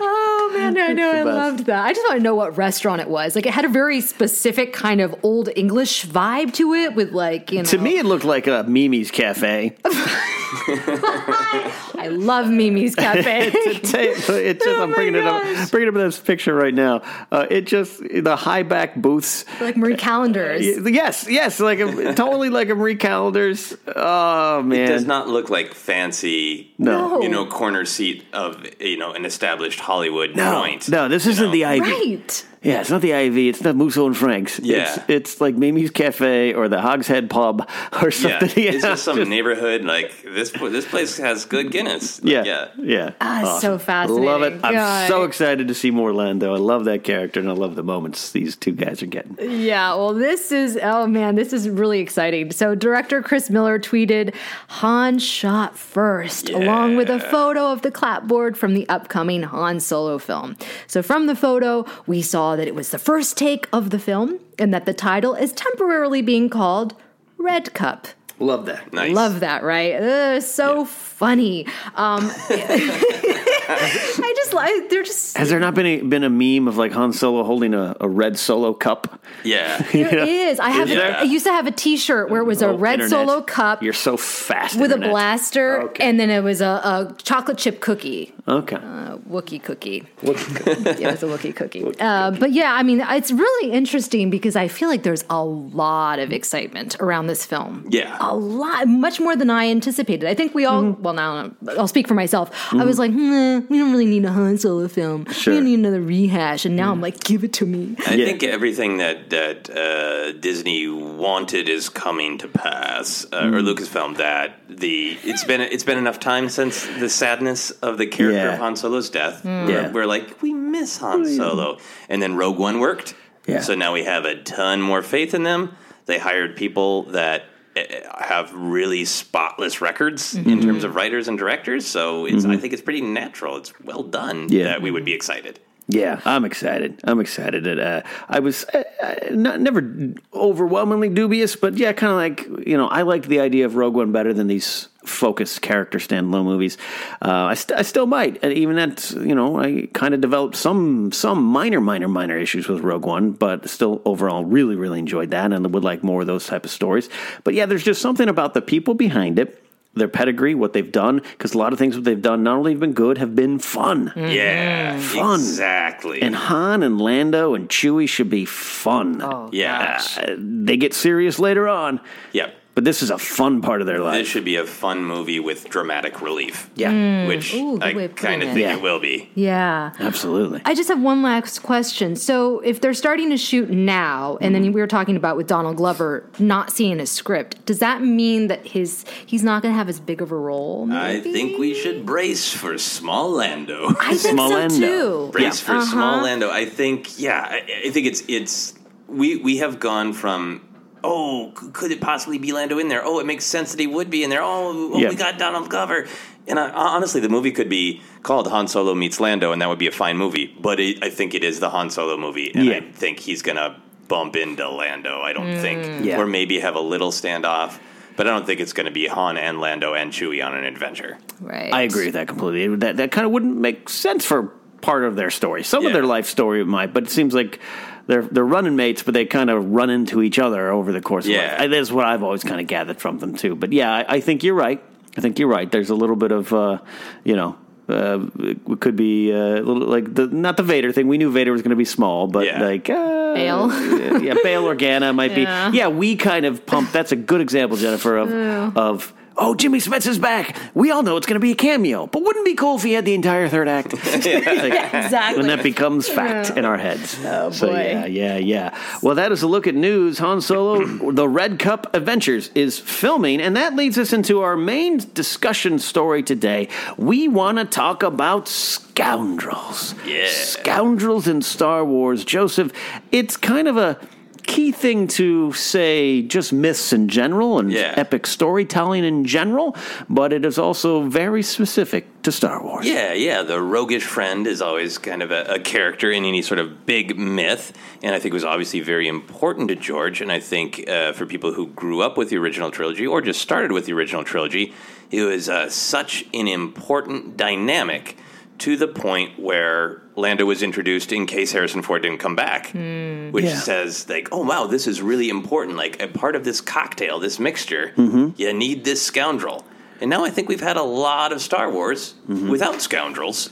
Oh man, I know, I best. loved that. I just want to know what restaurant it was. Like it had a very specific kind of old English vibe to it, with like you know. to me, it looked like a Mimi's Cafe. I love Mimi's Cafe. It's a- it's just, Oh I'm my bringing it up, bringing up this picture right now. Uh, it just the high back booths. like Marie Callender's. Yes, yes, like a, totally like a Marie Callender's. Oh man, It does not look like fancy, No. you know, corner seat of you know an established Hollywood no, joint. no, this isn't know? the Ivy. Right. Yeah, it's not the Ivy. It's not Musso and Frank's. Yeah. it's, it's like Mimi's Cafe or the Hogshead Pub or something. Yeah, something. it's just some neighborhood like this. This place has good Guinness. Like, Yeah, yeah, yeah. Ah, it's so fascinating. Love it. I'm so excited to see more Lando. I love that character, and I love the moments these two guys are getting. Yeah, well, this is, oh man, this is really exciting. So, director Chris Miller tweeted Han shot first, along with a photo of the clapboard from the upcoming Han Solo film. So, from the photo, we saw that it was the first take of the film and that the title is temporarily being called Red Cup. Love that. Nice. Love that, right? Ugh, so funny. Um, I just like, they're just Has there not been a, been a meme of like Han Solo holding a, a red Solo cup? Yeah, There is. I have. Is A, there? I used to have a T-shirt where it was a Oh, red internet. Solo cup You're so fast with internet. a blaster, and then it was a, a chocolate chip cookie, Okay. a Wookie cookie. Wookie. Cookie. yeah, it was a Wookie cookie. Uh, but yeah, I mean, it's really interesting because I feel like there's a lot of excitement around this film. Yeah. a lot, much more than I anticipated. I think we all. Mm-hmm. Well, now I'll speak for myself. I was like, hmm, we don't really need a Han Solo film. Sure. We don't need another rehash. And now I'm like, give it to me. I think everything that that uh, Disney wanted is coming to pass, uh, or Mm. Lucasfilm. That the it's been it's been enough time since the sadness of the character Yeah. of Han Solo's death. Yeah. We're, we're like we miss Han Solo, and then Rogue One worked. Yeah. So now we have a ton more faith in them. They hired people that Eh, have really spotless records Mm-hmm. in terms of writers and directors. So it's I mm-hmm. think it's pretty natural. It's well done Yeah. that we would be mm-hmm. excited. Yeah, I'm excited. I'm excited. Uh, I was uh, uh, not never overwhelmingly dubious, but yeah, kind of like you know, I like the idea of Rogue One better than these focused character standalone movies. Uh, I, st- I still might, and even that you know, I kind of developed some some minor, minor, minor issues with Rogue One, but still overall really, really enjoyed that, and would like more of those type of stories. But yeah, there's just something about the people behind it. Their pedigree, what they've done, because a lot of things that they've done not only have been good, have been fun. Yeah, Fun. exactly. And Han and Lando and Chewie should be fun. Oh, yeah, Uh, they get serious later on, yep. But this is a fun part of their life. This should be a fun movie with dramatic relief. Yeah. Which Ooh, I kind of think Yeah. it will be. Yeah. Absolutely. I just have one last question. So, if they're starting to shoot now, and then we were talking about with Donald Glover not seeing a script, does that mean that his he's not going to have as big of a role? I think we should brace for small Lando. I think Small so Lando. too. brace for Uh-huh. small Lando. I think, yeah, I, I think it's it's we we have gone from. Oh, could it possibly be Lando in there? Oh, it makes sense that he would be in there. Oh, oh Yeah. we got Donald Glover. And I, honestly, the movie could be called Han Solo meets Lando, and that would be a fine movie. But it, I think it is the Han Solo movie, and Yeah. I think he's gonna bump into Lando. I don't think, mm. Yeah. or maybe have a little standoff. But I don't think it's going to be Han and Lando and Chewie on an adventure. Right. I agree with that completely. That that kind of wouldn't make sense for part of their story. Some of their life story might, but it seems like they're they're running mates, but they kind of run into each other over the course Yeah. of life. That's what I've always kind of gathered from them too. But yeah, I, I think you're right. I think you're right. There's a little bit of uh, you know. Uh, it could be uh, a little like the not the Vader thing. We knew Vader was going to be small, but Yeah. like uh, Bail. yeah, Bail Organa might Yeah. be. Yeah, we kind of pump. That's a good example, Jennifer, of of. Oh, Jimmy Smits is back. We all know it's going to be a cameo, but wouldn't it be cool if he had the entire third act? exactly. When that becomes fact in our heads. Oh, so, boy. yeah, yeah, yeah. Well, that is a look at news. Han Solo, The Red Cup Adventures, is filming, and that leads us into our main discussion story today. We want to talk about scoundrels. Yeah. Scoundrels in Star Wars. Joseph, it's kind of a key thing to say just myths in general and Yeah. epic storytelling in general, but it is also very specific to Star Wars. Yeah, yeah. The roguish friend is always kind of a, a character in any sort of big myth, and I think it was obviously very important to George. And I think uh, for people who grew up with the original trilogy or just started with the original trilogy, it was uh, such an important dynamic to the point where Lando was introduced in case Harrison Ford didn't come back, hmm. which Yeah. says like, oh wow, this is really important. Like a part of this cocktail, this mixture, mm-hmm. you need this scoundrel. And now I think we've had a lot of Star Wars mm-hmm. without scoundrels.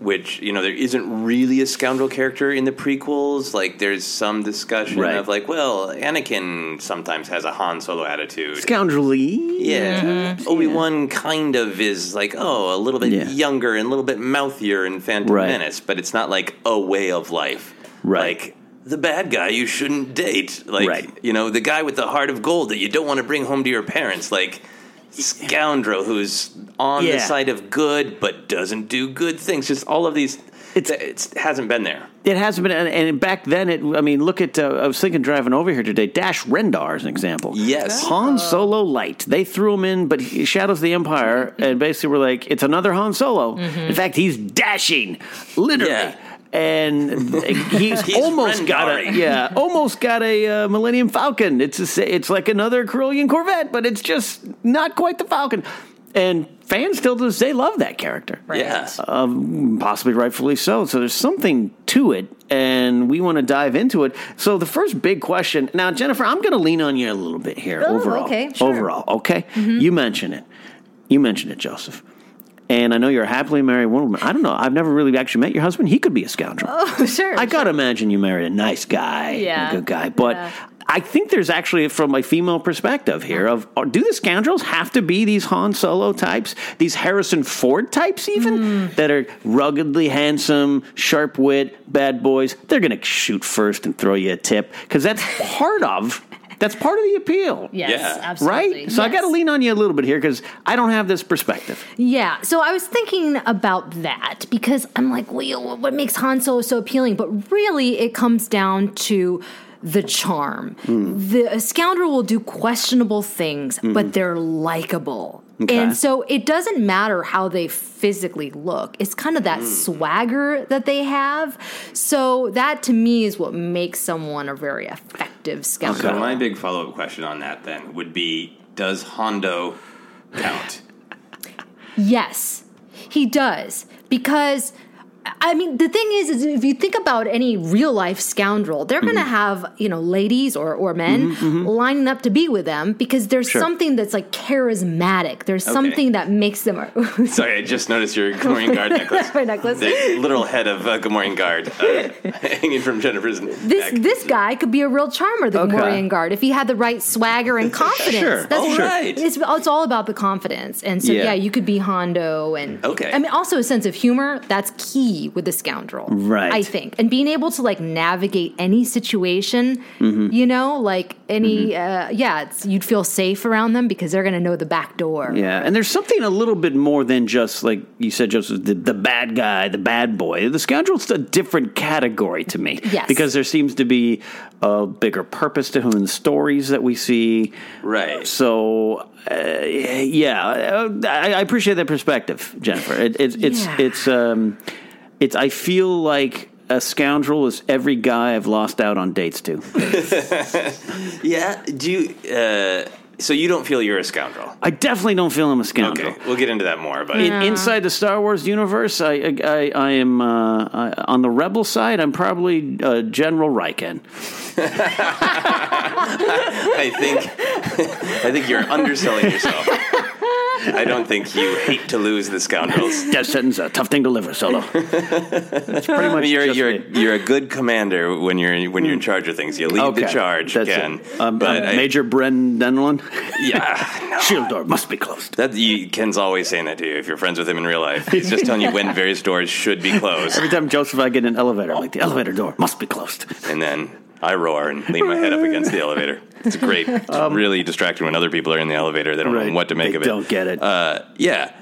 Which you know there isn't really a scoundrel character in the prequels. Like there's some discussion Right. of like, well, Anakin sometimes has a Han Solo attitude. Scoundrelly. Yeah, mm-hmm. Obi Wan kind of is like, oh, a little bit Yeah. younger and a little bit mouthier in Phantom Right. Menace, but it's not like a way of life. Right. Like the bad guy you shouldn't date. Like Right. you know, the guy with the heart of gold that you don't want to bring home to your parents. Like scoundrel who's on Yeah. the side of good but doesn't do good things. Just all of these. It's, it hasn't been there. It hasn't been, and, and back then, it. I mean, look at. Uh, I was thinking driving over here today. Dash Rendar is an example. Yes. Han Solo light. They threw him in, but he Shadows of the Empire, and basically were like, it's another Han Solo. In fact, he's dashing, literally. Yeah. And he's, He's almost got a yeah, almost got a uh, Millennium Falcon. It's a, it's like another Corellian Corvette, but it's just not quite the Falcon. And fans still to this day love that character Yeah. um, possibly rightfully so. So there's something to it, and we want to dive into it. So the first big question now, Jennifer, I'm going to lean on you a little bit here. Oh, overall, okay, sure. Mm-hmm. overall, okay. You mentioned it. You mentioned it, Joseph. And I know you're a happily married woman. I don't know. I've never really actually met your husband. He could be a scoundrel. Oh, sure. I gotta imagine you married a nice guy, Yeah. a good guy. But Yeah. I think there's actually, from a female perspective here, of uh, do the scoundrels have to be these Han Solo types, these Harrison Ford types, even Hmm. that are ruggedly handsome, sharp wit, bad boys? They're gonna shoot first and throw you a tip because that's part of. That's part of the appeal. Yes, Yeah. absolutely. Right? So I got to lean on you a little bit here because I don't have this perspective. Yeah, so I was thinking about that because I'm like, well, what makes Han Solo so appealing? But really, it comes down to the charm. Hmm. The a scoundrel will do questionable things, but hmm. they're likable. And so it doesn't matter how they physically look. It's kind of that hmm. swagger that they have. So that to me is what makes someone a very effective scoundrel. So my big follow up question on that then would be: Does Hondo count? Yes, he does. Because, I mean, the thing is, is if you think about any real life scoundrel, they're going to Mm-hmm. have, you know, ladies or, or men lining up to be with them because there's Sure. something that's like charismatic. There's something that makes them. Sorry, I just noticed your Gamorrean guard necklace. My necklace. The literal head of uh, Gamorrean guard uh, hanging from Jennifer's neck. this this guy could be a real charmer, the Okay. Gamorrean guard, if he had the right swagger and confidence. Sure. That's what- right. It's, it's all about the confidence, and so Yeah. yeah. you could be Hondo, and Okay. I mean, also a sense of humor. That's key with the scoundrel, Right. I think, and being able to like navigate any situation, Mm-hmm. you know, like any, uh, yeah, it's, you'd feel safe around them because they're going to know the back door. Yeah, and there's something a little bit more than just like you said, Joseph, the, the bad guy, the bad boy. The scoundrel's a different category to me. Yes. Because there seems to be a bigger purpose to him in the stories that we see. Right. So, uh, yeah, uh, I, I appreciate that perspective, Jennifer. It, it's it's Yeah. it's um, it's. I feel like a scoundrel is every guy I've lost out on dates to. Yeah. Do you? Uh, so you don't feel you're a scoundrel? I definitely don't feel I'm a scoundrel. Okay, we'll get into that more. But In, inside the Star Wars universe, I I, I am uh, I, on the rebel side. I'm probably uh, General Rieekan. I think I think you're underselling yourself. I don't think you hate to lose the scoundrels. Death sentence, a tough thing to deliver, Solo. That's pretty much You're just you're me. you're a good commander when you're when you're in charge of things. You lead the charge, That's Ken. Um, but uh, I- Major Bren Derlin. yeah, no. Shield door must be closed. That you, Ken's always saying that to you if you're friends with him in real life. He's just telling you when various doors should be closed, Every time Joseph, and I get in an elevator, I'm like the elevator door must be closed. and then I roar and lean my head up against the elevator. It's great. It's really distracting when other people are in the elevator. They don't Um, Right. know what to make They of it. don't get it. Uh, yeah,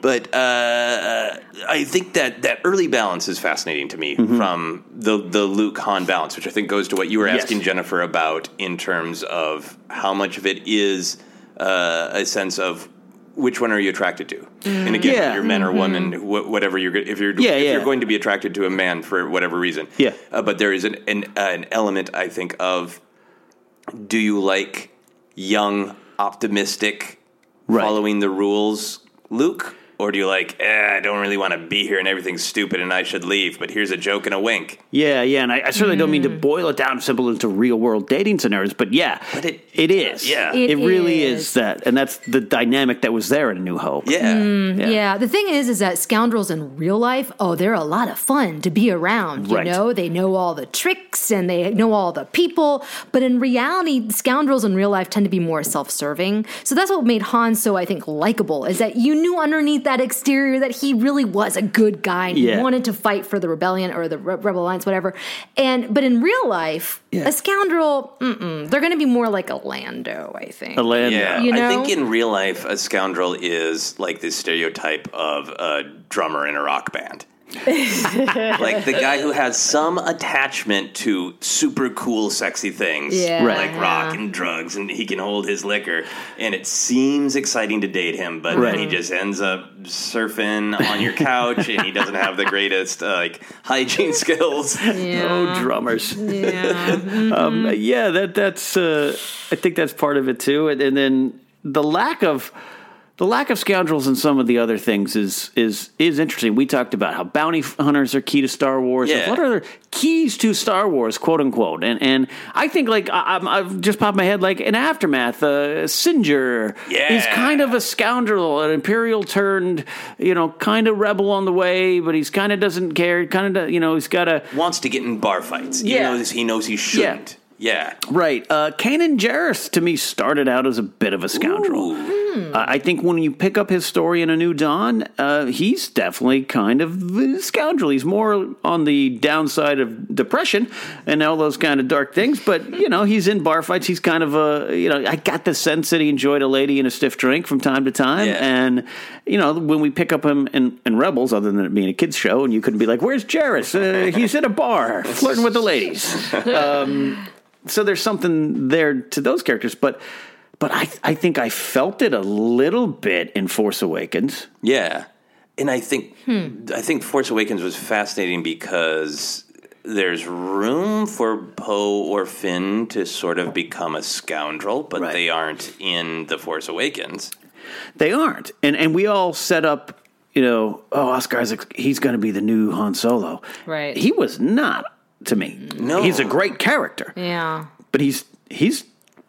but uh, I think that that early balance is fascinating to me Mm-hmm. from the the Luke Han balance, which I think goes to what you were Yes. asking Jennifer about in terms of how much of it is uh, a sense of which one are you attracted to, and again, Yeah. you're men or women, wh- whatever you're if you're Yeah, if yeah. you're going to be attracted to a man for whatever reason, Yeah. Uh, but there is an an, an element I think of do you like young, optimistic, Right. following the rules, Luke? Or do you like, eh, I don't really want to be here and everything's stupid and I should leave, but here's a joke and a wink? Yeah, yeah, and I, I certainly don't mean to boil it down simple into real world dating scenarios, but yeah, But it- it is. Yeah. it, It really is. is. that, and that's the dynamic that was there in A New Hope. Yeah. Yeah. the thing is, is that scoundrels in real life, oh, they're a lot of fun to be around. You Right. know, they know all the tricks and they know all the people. But in reality, scoundrels in real life tend to be more self-serving. So that's what made Han so, I think, likable. Is that you knew underneath that exterior that he really was a good guy and Yeah. he wanted to fight for the rebellion or the Re- Rebel Alliance, whatever. And but in real life, Yeah. a scoundrel, mm-mm, they're going to be more like a Lando, I think. A Lando. Yeah, You know? I think in real life, a scoundrel is like this stereotype of a drummer in a rock band. like the guy who has some attachment to super cool, sexy things, Yeah. Right. like rock and drugs, and he can hold his liquor, and it seems exciting to date him, but Right. then he just ends up surfing on your couch, and he doesn't have the greatest uh, like hygiene skills. Oh, drummers. Yeah. um, yeah, that that's. Uh, I think that's part of it too, and, and then the lack of the lack of scoundrels and some of the other things is is is interesting. We talked about how bounty hunters are key to Star Wars. Yeah. What are the keys to Star Wars, quote unquote? And and I think like I, I've just popped my head like an aftermath, uh, Sinjir Yeah. is kind of a scoundrel, an imperial turned, you know, kind of rebel on the way, but he's kind of doesn't care. Kind of, you know, he's got a Wants to get in bar fights, Yeah. though he knows he shouldn't. Yeah. Right. Uh, Kanan Jarrus, to me, started out as a bit of a scoundrel. Uh, I think when you pick up his story in A New Dawn, uh, he's definitely kind of a scoundrel. He's more on the downside of depression and all those kind of dark things. But, you know, he's in bar fights. He's kind of a, you know, I got the sense that he enjoyed a lady and a stiff drink from time to time. Yeah. And, you know, when we pick up him in, in Rebels, other than it being a kid's show, and you couldn't be like, where's Jarrus? Uh, he's in a bar flirting with the ladies. Um, so there's something there to those characters, but but I I think I felt it a little bit in Force Awakens. Yeah, and I think Hmm. I think Force Awakens was fascinating because there's room for Poe or Finn to sort of become a scoundrel, but Right. they aren't in the Force Awakens. They aren't, and and we all set up. You know, oh, Oscar Isaac, he's going to be the new Han Solo. Right. He was not to me. No. he's a great character, yeah. but he's he's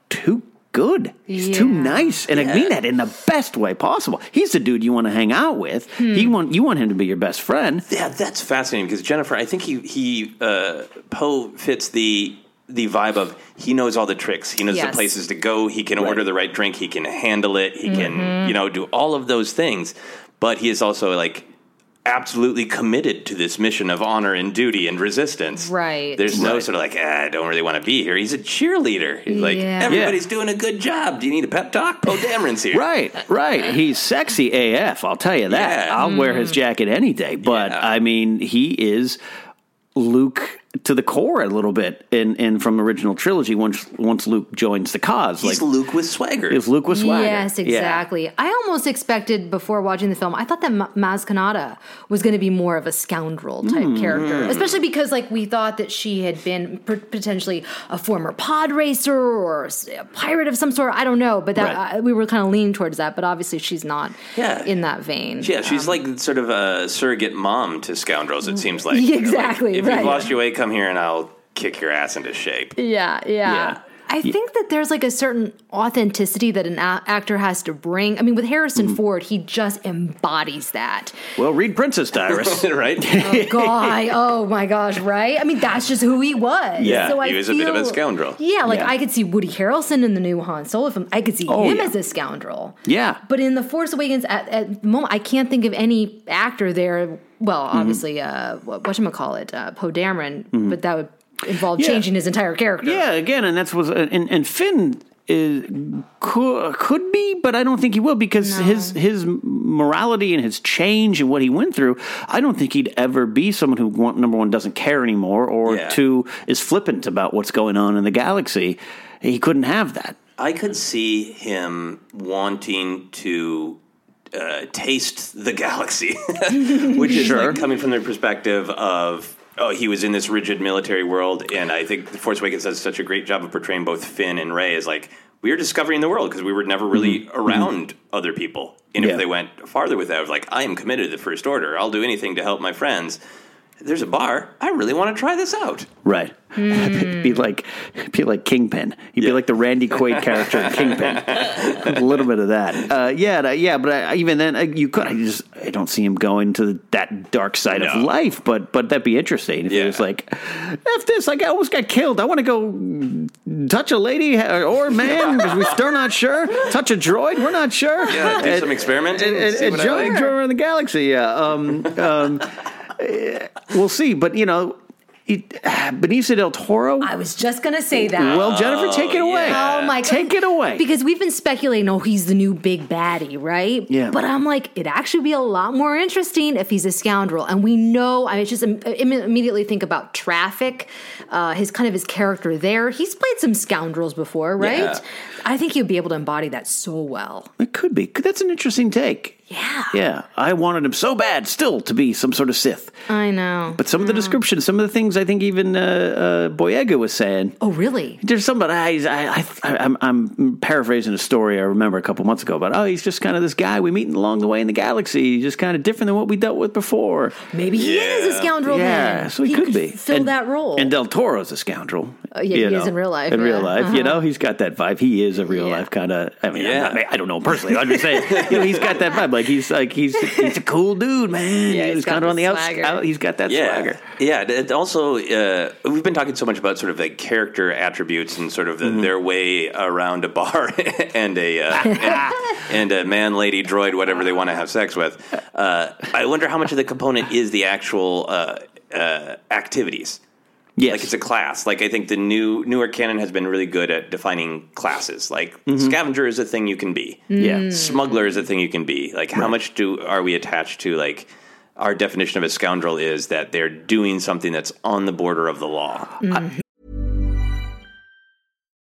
too good. He's too nice, and I mean that in the best way possible. He's the dude you want to hang out with. Hmm. He want you want him to be your best friend. Yeah, that's fascinating because Jennifer, I think he he uh, Poe fits the the vibe of he knows all the tricks. He knows Yes. the places to go. He can order the right drink. He can handle it. He Mm-hmm. can you know do all of those things. But he is also like absolutely committed to this mission of honor and duty and resistance. Right. There's no Right. sort of like ah, I don't really want to be here. He's a cheerleader. He's like Yeah. everybody's doing a good job. Do you need a pep talk? Poe Dameron's here. Right, right. He's sexy AF. I'll tell you that. Yeah. I'll wear his jacket any day. But Yeah. I mean, he is Luke to the core a little bit in, in from original trilogy. Once once Luke joins the cause, He's like Luke with swagger. is Luke with swagger. Yes, Yeah. exactly. I almost expected before watching the film, I thought that Ma- Maz Kanata was going to be more of a scoundrel type Hmm. character, especially because like we thought that she had been p- potentially a former pod racer or a pirate of some sort. I don't know, but that Right. uh, we were kind of leaning towards that. But obviously, she's not Yeah. in that vein. Yeah, she's Um, like sort of a surrogate mom to scoundrels. It seems like Yeah, exactly, Like, if right. you've lost your way, come here and I'll kick your ass into shape. Yeah, yeah. Yeah. I think that there's like a certain authenticity that an a- actor has to bring. I mean, with Harrison Mm-hmm. Ford, he just embodies that. Well, read Princess Diaries. right? Oh, God. Oh my gosh, right? I mean, that's just who he was. Yeah, so I he was a bit of a scoundrel. Yeah, like Yeah. I could see Woody Harrelson in the new Han Solo film. I could see Oh, him yeah. as a scoundrel. yeah. But in The Force Awakens, at, at the moment, I can't think of any actor there. Well, Mm-hmm. obviously, uh, what whatchamacallit, uh, Poe Dameron, but that would involve Yeah. changing his entire character. Yeah, again, and that's was and, and Finn is could, could be, but I don't think he will because his his morality and his change and what he went through. I don't think he'd ever be someone who one, number one doesn't care anymore, or Yeah. two is flippant about what's going on in the galaxy. He couldn't have that. I could see him wanting to uh, taste the galaxy, which is Sure. like coming from the perspective of. Oh, he was in this rigid military world, and I think The Force Awakens does such a great job of portraying both Finn and Rey as like we are discovering the world because we were never really around other people. And Yeah. if they went farther with that, was like I am committed to the First Order. I'll do anything to help my friends. There's a bar. I really want to try this out. Right. be like be like Kingpin. He'd be like the Randy Quaid character in Kingpin. a little bit of that. Uh, yeah, yeah. But I, even then, you could. I just I don't see him going to that dark side of life. But but that'd be interesting if it Yeah. was like, f this. Like I almost got killed. I want to go touch a lady or a man because we're still not sure. Touch a droid, we're not sure. Yeah, do And- some experimenting. and, and, see and what I like. drove around the galaxy. Yeah, um, um, we'll see. But you know, it, Benicio del Toro. I was just gonna say that. Well, Jennifer, take it away. Oh my god. Take it away. Because we've been speculating, oh, he's the new big baddie, right? Yeah. But I'm like, it'd actually be a lot more interesting if he's a scoundrel. And we know, I just im- immediately think about Traffic, uh, his kind of his character there. He's played some scoundrels before, right? Yeah. I think he'd be able to embody that so well. It could be. That's an interesting take. Yeah. Yeah, I wanted him so bad still to be some sort of Sith. I know. But some of the descriptions, some of the things I think even uh, uh, Boyega was saying. Oh, really? There's somebody I, I, I, I'm, I'm paraphrasing a story I remember a couple months ago about. Oh, he's just kind of this guy we meet along the way in the galaxy. He's just kind of different than what we dealt with before. Maybe he is a scoundrel Yeah, then. so he, could, be Fill and, that role. And Del Toro's a scoundrel. Oh, yeah, you he is in real life, In real life, you Uh-huh. know, he's got that vibe. He is a real life kind of. I mean, I'm not- I don't know him personally. I'm just saying, you know, he's got that vibe. Like he's like he's he's a cool dude, man. Yeah, he's, he's kind of on the the outs- swagger. out. He's got that yeah. swagger. Yeah, it- it also uh, we've been talking so much about sort of like character attributes and sort of Mm-hmm. their way around a bar and a uh, and, and a man, lady, droid, whatever they want to have sex with. Uh, I wonder how much of the component is the actual uh, uh, activities. Yes. Like it's a class. Like I think the new newer canon has been really good at defining classes. Like scavenger is a thing you can be. Yeah. Mm. Smuggler is a thing you can be. Like how much do are we attached to like our definition of a scoundrel is that they're doing something that's on the border of the law.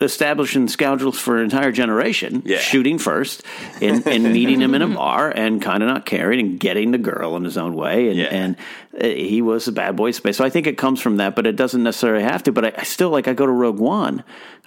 establishing scoundrels for an entire generation, Yeah. shooting first and, and meeting him in a bar and kind of not caring and getting the girl in his own way. And, and uh, he was a bad boy space. So I think it comes from that, but it doesn't necessarily have to. But I, I still, like, I go to Rogue One.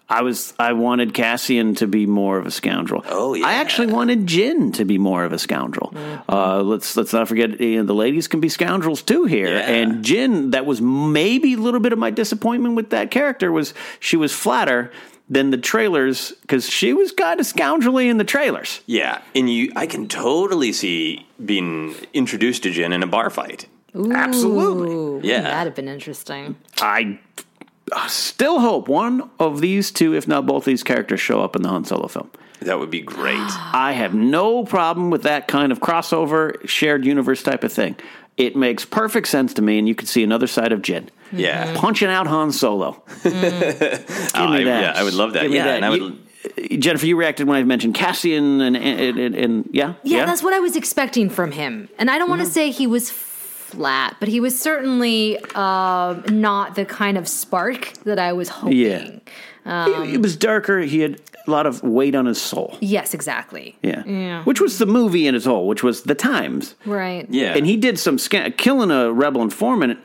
I was I wanted Cassian to be more of a scoundrel. Oh yeah. I actually wanted Jyn to be more of a scoundrel. Uh, let's let's not forget you know, the ladies can be scoundrels too here. And Jyn, that was maybe a little bit of my disappointment with that character was she was flatter than the trailers because she was kind of scoundrelly in the trailers. Yeah, and you, I can totally see being introduced to Jyn in a bar fight. Absolutely. Yeah. That'd have been interesting. I uh, still hope one of these two, if not both these characters, show up in the Han Solo film. That would be great. I have no problem with that kind of crossover, shared universe type of thing. It makes perfect sense to me, and you can see another side of Jyn. Yeah. Mm-hmm. Punching out Han Solo. Mm. Give me Oh, I- that. yeah, I would love that. Give me Yeah, that. and I would- You- Jennifer, you reacted when I mentioned Cassian, and, and, and, and yeah? Yeah, that's what I was expecting from him. And I don't want to mm-hmm. say he was flat, but he was certainly um, not the kind of spark that I was hoping. Yeah. Um, he, he was darker. He had a lot of weight on his soul. yes, exactly. Yeah. Yeah. Which was the movie in its whole, which was The Times. Right. Yeah. And he did some sca- killing a rebel informant.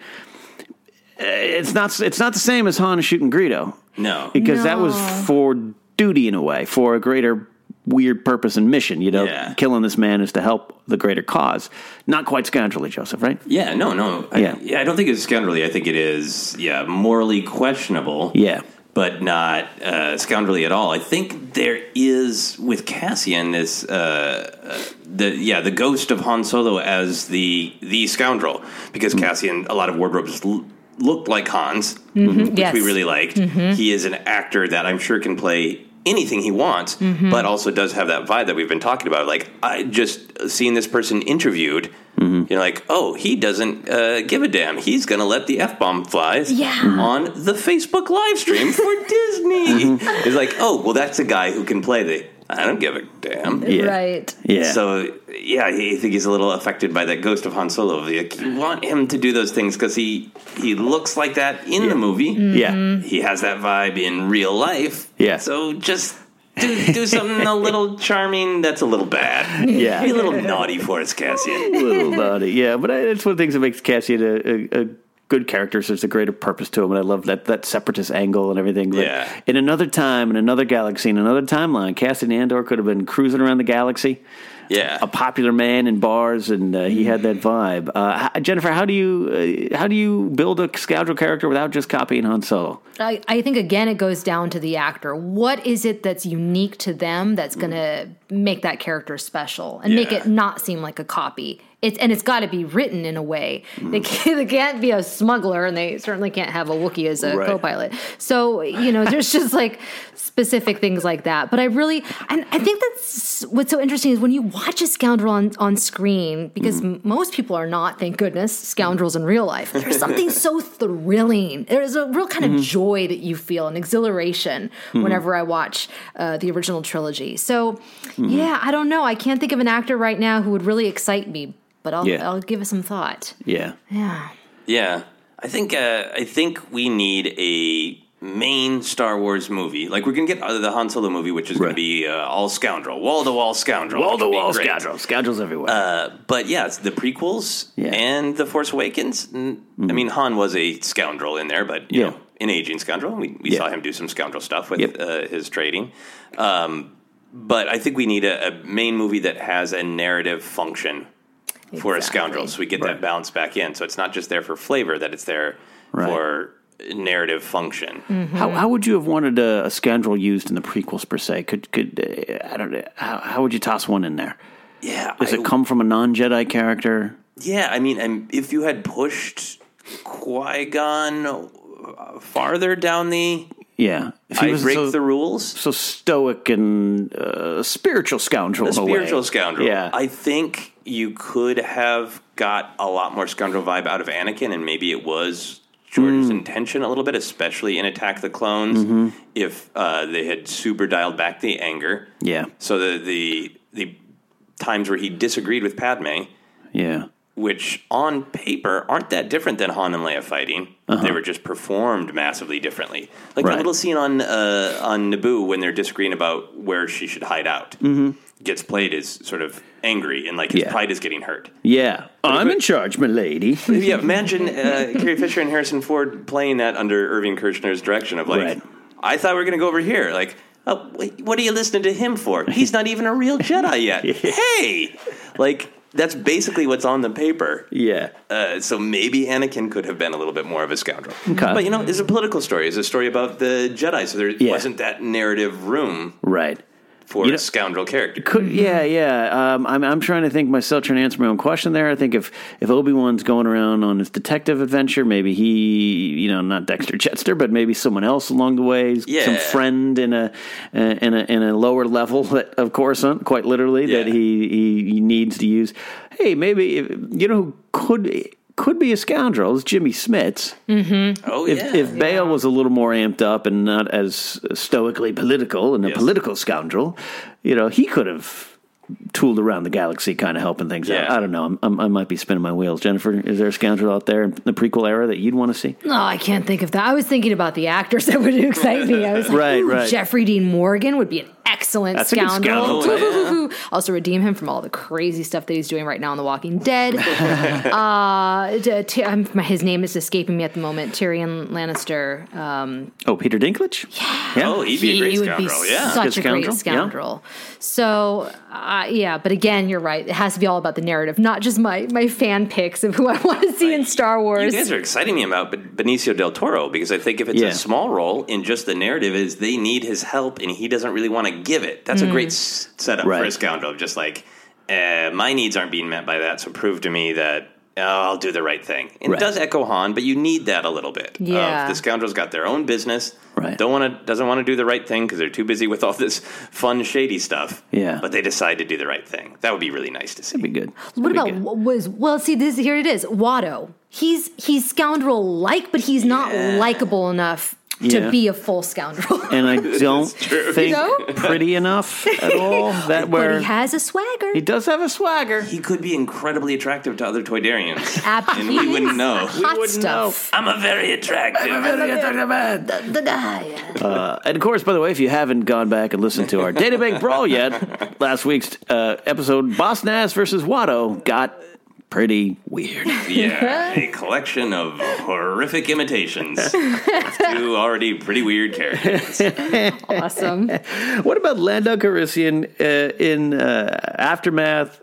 uh, It's not. It's not the same as Han shooting Greedo. No, because that was for duty in a way, for a greater weird purpose and mission. You know, Yeah. killing this man is to help the greater cause. Not quite scoundrelly, Joseph, right? Yeah, no, no. I, Yeah. yeah. I don't think it's scoundrelly. I think it is, yeah, morally questionable. Yeah. But not uh, scoundrelly at all. I think there is with Cassian this uh, uh, the yeah the ghost of Han Solo as the the scoundrel because Cassian a lot of wardrobes l- looked like Hans, Mhm, which yes. we really liked. Mhm. He is an actor that I'm sure can play anything he wants, Mhm. but also does have that vibe that we've been talking about. Like I just seeing this person interviewed, you're like, oh, he doesn't uh, give a damn. He's gonna let the f bomb fly Yeah. on the Facebook live stream for Disney. It's like, oh, well, that's a guy who can play the. I don't give a damn. Yeah. Right. Yeah. So yeah, I think he's a little affected by that ghost of Han Solo. Like, you mm-hmm. want him to do those things because he he looks like that in the movie. Mm-hmm. Yeah. he has that vibe in real life. Yeah. So just do, do something a little charming. That's a little bad. Yeah. be a little naughty for us, Cassian. a little naughty, yeah. But I, it's one of the things that makes Cassian a, a, a good characters. There's a greater purpose to them, and I love that that separatist angle and everything. But Yeah. In another time, in another galaxy, in another timeline, Cassian Andor could have been cruising around the galaxy. Yeah. A popular man in bars, and uh, he had that vibe. Uh, Jennifer, how do you uh, how do you build a scoundrel character without just copying Han Solo? I, I think again it goes down to the actor. What is it that's unique to them that's going to make that character special and make it not seem like a copy? It's and it's got to be written in a way. They, hmm. can't, they can't be a smuggler, and they certainly can't have a Wookiee as a Right. co-pilot. So you know, there's just like specific things like that. But I really, and I think that's what's so interesting is when you watch a scoundrel on on screen, because hmm. m most people are not, thank goodness, hmm. scoundrels in real life. There's something so thrilling. There's a real kind of Mhm. joy that you feel and exhilaration whenever I watch uh, the original trilogy. So, yeah, I don't know. I can't think of an actor right now who would really excite me, but I'll Yeah. I'll give it some thought. Yeah. Yeah. Yeah, I think uh, I think we need a main Star Wars movie. Like we're gonna get uh, the Han Solo movie, which is gonna be uh, all scoundrel, wall to wall scoundrel, Wall to wall scoundrel, scoundrels everywhere. Uh, but yeah, it's the prequels and the Force Awakens. N- I mean, Han was a scoundrel in there, but you Mm-hmm. Yeah. know, an aging scoundrel. We, we Yeah. saw him do some scoundrel stuff with uh, his trading. Um, but I think we need a, a main movie that has a narrative function for a scoundrel, so we get that balance back in. So it's not just there for flavor; that it's there Right. for narrative function. How, how would you have wanted a, a scoundrel used in the prequels per se? Could could uh, I don't know? How, how would you toss one in there? Yeah, does it come from a non Jedi character? Yeah, I mean, and if you had pushed Qui Gon farther down the Yeah, if I break so, the rules. So stoic and uh, spiritual scoundrel. a in a way. spiritual scoundrel. Yeah, I think you could have got a lot more scoundrel vibe out of Anakin, and maybe it was George's Mm. intention a little bit, especially in Attack the Clones. Mhm. If uh, they had super dialed back the anger, yeah, so the the the times where he disagreed with Padme, yeah. Which on paper aren't that different than Han and Leia fighting. Uh-huh. They were just performed massively differently. Like Right. the little scene on uh, on Naboo when they're disagreeing about where she should hide out Mhm. gets played as sort of angry and like his Yeah. pride is getting hurt. Yeah, I'm in charge, my lady. yeah, imagine uh, Carrie Fisher and Harrison Ford playing that under Irvin Kershner's direction of like, Right. I thought we were going to go over here. Like, oh, what are you listening to him for? He's not even a real Jedi yet. hey, like that's basically what's on the paper. Yeah. Uh, so maybe Anakin could have been a little bit more of a scoundrel. Okay. But you know, it's a political story. It's a story about the Jedi. So there wasn't that narrative room Right. For You know- a scoundrel character. Could, yeah, yeah. Um, I'm, I'm trying to think myself, trying to answer my own question there. I think if, if Obi Wan's going around on his detective adventure, maybe he, you know, not Dexter Jettster, but maybe someone else along the way, Yeah. some friend in a uh, in a in a lower level, that, of course, quite literally, that he, he he needs to use. Hey, maybe if, you know who could could be a scoundrel is Jimmy Smits. Mm-hmm. Oh if, yeah. if Bail was a little more amped up and not as stoically political and a political scoundrel, you know, he could have tooled around the galaxy, kind of helping things out. I don't know. I'm, I'm, I might be spinning my wheels. Jennifer, is there a scoundrel out there in the prequel era that you'd want to see? No, I can't think of that. I was thinking about the actors that would excite me. I was like, Right, right. Jeffrey Dean Morgan would be an excellent That's a good scoundrel. scoundrel, yeah. Also redeem him from all the crazy stuff that he's doing right now on The Walking Dead. uh, t- t- um, his name is escaping me at the moment. Tyrion Lannister. Um, Oh, Peter Dinklage? Yeah. Oh, he'd be a great he would scoundrel. be yeah. such Good a great scoundrel, yeah. So, uh, yeah, but again, you're right. It has to be all about the narrative, not just my my fan picks of who I want to see in Star Wars. You Wars. guys are exciting me about Benicio del Toro because I think if it's Yeah. a small role in just the narrative is they need his help and he doesn't really want to give it. That's a great s- setup for a Right. scoundrel. Just like uh, my needs aren't being met by that, so prove to me that oh, I'll do the right thing. And Right. it does echo Han, but you need that a little bit. of Yeah. the scoundrel's got their own business. Right. Don't want to doesn't want to do the right thing because they're too busy with all this fun shady stuff. Yeah. But they decide to do the right thing. That would be really nice to see. That'd be good. What about what was well? See, this here it is. Watto. He's he's scoundrel like, but he's not likable enough to Yeah. be a full scoundrel. And I don't think You know? pretty enough at all. That where but he has a swagger. he does have a swagger. He could be incredibly attractive to other Toydarians. Ab- and we wouldn't know. Hot stuff. I'm a very attractive. The, the guy. Uh, and of course, by the way, if you haven't gone back and listened to our Databank Brawl yet, last week's uh, episode, Boss Nass versus Watto, got pretty weird. Yeah, a collection of horrific imitations of two already pretty weird characters. Awesome. what about Lando Calrissian uh, in uh, Aftermath?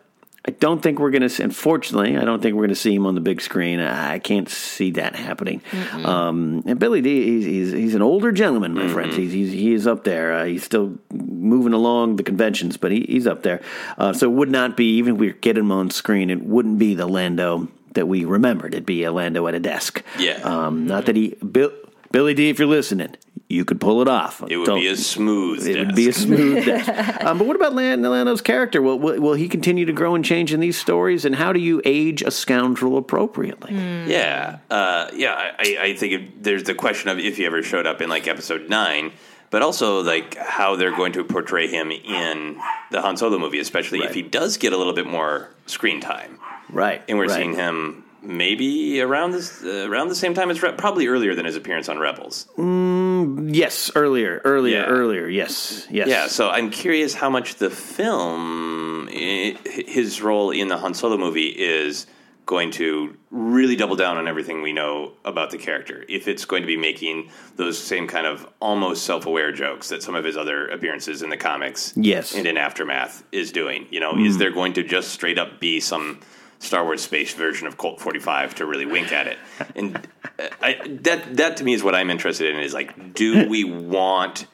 I don't think we're going to. Unfortunately, I don't think we're going to see him on the big screen. I can't see that happening. Um, and Billy Dee, he's, he's he's an older gentleman, my friends. He's, he's he is up there. Uh, he's still moving along the conventions, but he, he's up there. Uh, so it would not be even if we get him on screen. It wouldn't be the Lando that we remembered. It'd be a Lando at a desk. Yeah. Um, not that he Bill, Billy Dee, if you're listening, you could pull it off. It would Don't- be a smooth. it would be a smooth desk. Um, but what about Land- Lando's character? Will, will, will he continue to grow and change in these stories? And how do you age a scoundrel appropriately? Yeah, uh, yeah. I, I- think it, there's the question of if he ever showed up in like episode nine, but also like how they're going to portray him in the Han Solo movie, especially if he does get a little bit more screen time. Right, And we're right. seeing him maybe around this uh, around the same time as Re- probably earlier than his appearance on Rebels. Mm, yes, earlier, earlier, Yeah. earlier. Yes, yes. Yeah, so I'm curious how much the film, his role in the Han Solo movie, is going to really double down on everything we know about the character. If it's going to be making those same kind of almost self-aware jokes that some of his other appearances in the comics, Yes. and in Aftermath is doing. You know, Mm. is there going to just straight up be some Star Wars space version of Colt 45 to really wink at it? And uh, I, that that to me is what I'm interested in. Is like, do we want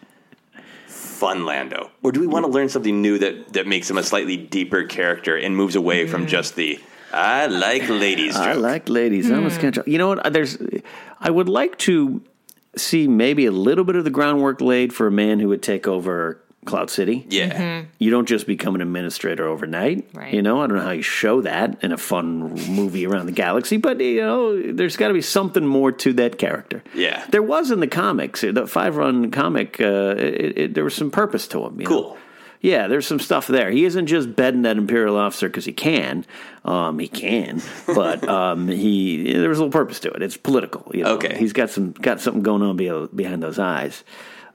fun Lando, or do we want to learn something new that that makes him a slightly deeper character and moves away from just the I like ladies I joke? like ladies. I'm a scoundrel. You know what? There's. I would like to see maybe a little bit of the groundwork laid for a man who would take over Cloud City. Yeah. You don't just become an administrator overnight. Right. You know, I don't know how you show that in a fun movie around the galaxy, but you know, there's got to be something more to that character. Yeah. There was in the comics, the five run comic. Uh, it, it, there was some purpose to him. You Cool. Know? Yeah, there's some stuff there. He isn't just bedding that imperial officer because he can. Um, he can, but um, he there's a little purpose to it. It's political. You know? Okay. he's got some got something going on behind those eyes.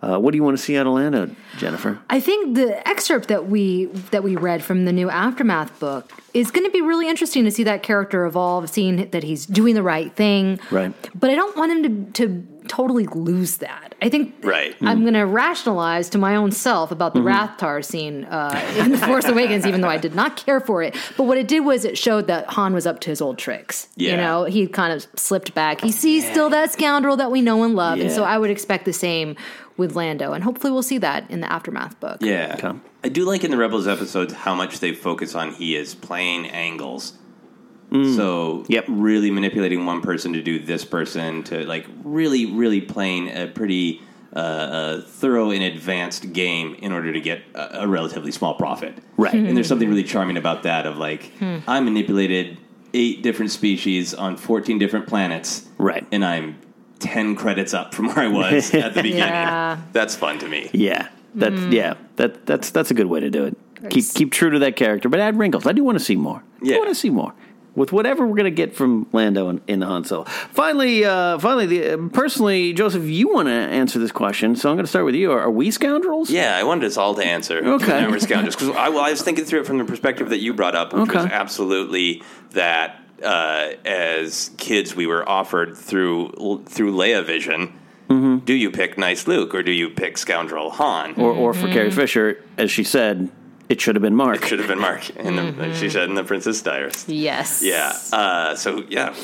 Uh, what do you want to see out of Lando, Jennifer? I think the excerpt that we that we read from the new aftermath book is going to be really interesting to see that character evolve, seeing that he's doing the right thing. Right. But I don't want him to to totally lose that. I think Right. I'm going to rationalize to my own self about the Mm-hmm. Rathtar scene uh, in The Force Awakens, even though I did not care for it. But what it did was it showed that Han was up to his old tricks. You know, he kind of slipped back. He sees still that scoundrel that we know and love. And so I would expect the same with Lando. And hopefully we'll see that in the Aftermath book. Yeah. I do like in the Rebels episodes how much they focus on he is playing angles. Mm. So, yep, really manipulating one person to do this person to like really, really playing a pretty uh, uh, thorough and advanced game in order to get a, a relatively small profit. Right. And there's something really charming about that of like, Hmm. I manipulated eight different species on 14 different planets. Right. And I'm 10 credits up from where I was at the beginning. Yeah. That's fun to me. Yeah, that's Mm. yeah, that that's that's a good way to do it. Keep keep true to that character, but add wrinkles. I do want to see more. I want to see more with whatever we're going to get from Lando in, in Han Solo. Finally, uh, finally, the, uh, personally, Joseph, you want to answer this question, so I'm going to start with you. Are, are we scoundrels? Yeah, I wanted us all to answer. Okay. We're scoundrels. Because I, well, I was thinking through it from the perspective that you brought up, which was Okay. absolutely that uh, as kids we were offered through through Leia Vision. Do you pick nice Luke or do you pick scoundrel Han? Or, or for Carrie Fisher, as she said, it should have been Mark. It should have been Mark. In the, She said in the Princess Diarist. Yes. Yeah. Uh, so yeah,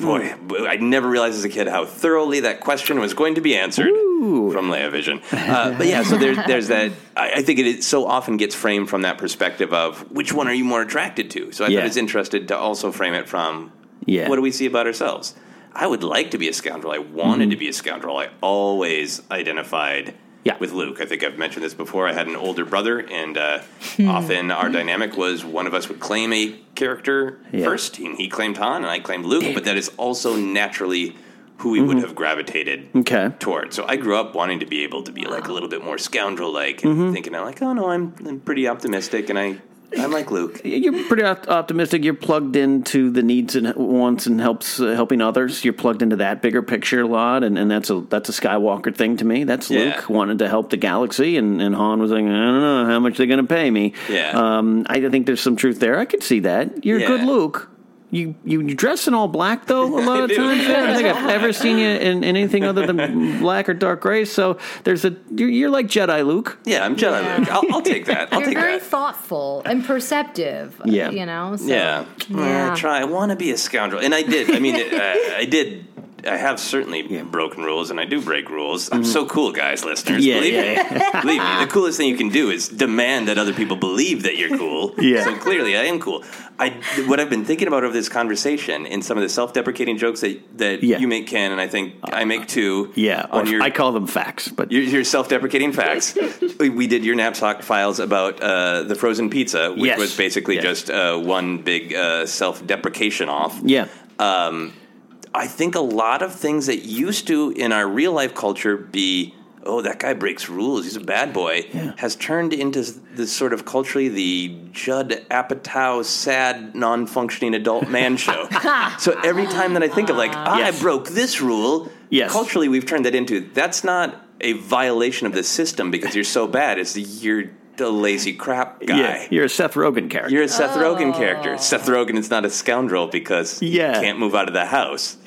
boy, I never realized as a kid how thoroughly that question was going to be answered from Leia Vision. Uh, but yeah, so there's there's that. I, I think it is, so often gets framed from that perspective of which one are you more attracted to. So I Yeah. thought it's interested to also frame it from Yeah. what do we see about ourselves. I would like to be a scoundrel. I wanted to be a scoundrel. I always identified. With Luke, I think I've mentioned this before. I had an older brother, and uh, hmm. often our dynamic was one of us would claim a character Yeah. first, and he claimed Han, and I claimed Luke. But that is also naturally who we would mm-hmm. have gravitated Okay. toward. So I grew up wanting to be able to be like a little bit more scoundrel like, and mm-hmm. thinking I'm like, oh no, I'm, I'm pretty optimistic, and I I'm like Luke. You're pretty op- optimistic. You're plugged into the needs and wants and helps uh, helping others. You're plugged into that bigger picture a lot, and, and that's a that's a Skywalker thing to me. That's Yeah. Luke wanted to help the galaxy, and, and Han was like, I don't know how much they're going to pay me. Yeah. um, I think there's some truth there. I could see that. You're a good Luke. You you you dress in all black though a lot of do. times. I don't think I've ever seen you in, in anything other than black or dark gray. So there's a you're, you're like Jedi Luke. Yeah, I'm Jedi Luke. I'll, I'll take that. I'll You're take very that. thoughtful and perceptive. Yeah. You know? So, Yeah. Yeah. I try. I want to be a scoundrel, and I did. I mean, I, I did. I have certainly broken rules, and I do break ruals. I'm so cool, guys, listeners. Mm-hmm. Yeah, believe yeah, me. believe me. The coolest thing you can do is demand that other people believe that you're cool. Yeah. So clearly, I am cool. I what I've been thinking about over this conversation and some of the self-deprecating jokes that that Yeah. you make, Ken, and I think I make too. Yeah, On your I call them facts, but your, your self-deprecating facts. we, we did your Napzok files about uh, the frozen pizza, which Yes. was basically Yes. just uh, one big uh, self-deprecation off. yeah. Um, I think a lot of things that used to in our real life culture be. Oh, that guy breaks rules. He's a bad boy. Has turned into this sort of culturally the Judd Apatow sad, non-functioning adult man show. so every time that I think of like, ah, Yes. I broke this rule, Yes. culturally we've turned that into that's not a violation of the system because you're so bad. It's the, you're the lazy crap guy. Yeah, you're a Seth Rogen character. You're a Seth Rogen oh. character. Seth Rogen is not a scoundrel because Yeah. he can't move out of the house.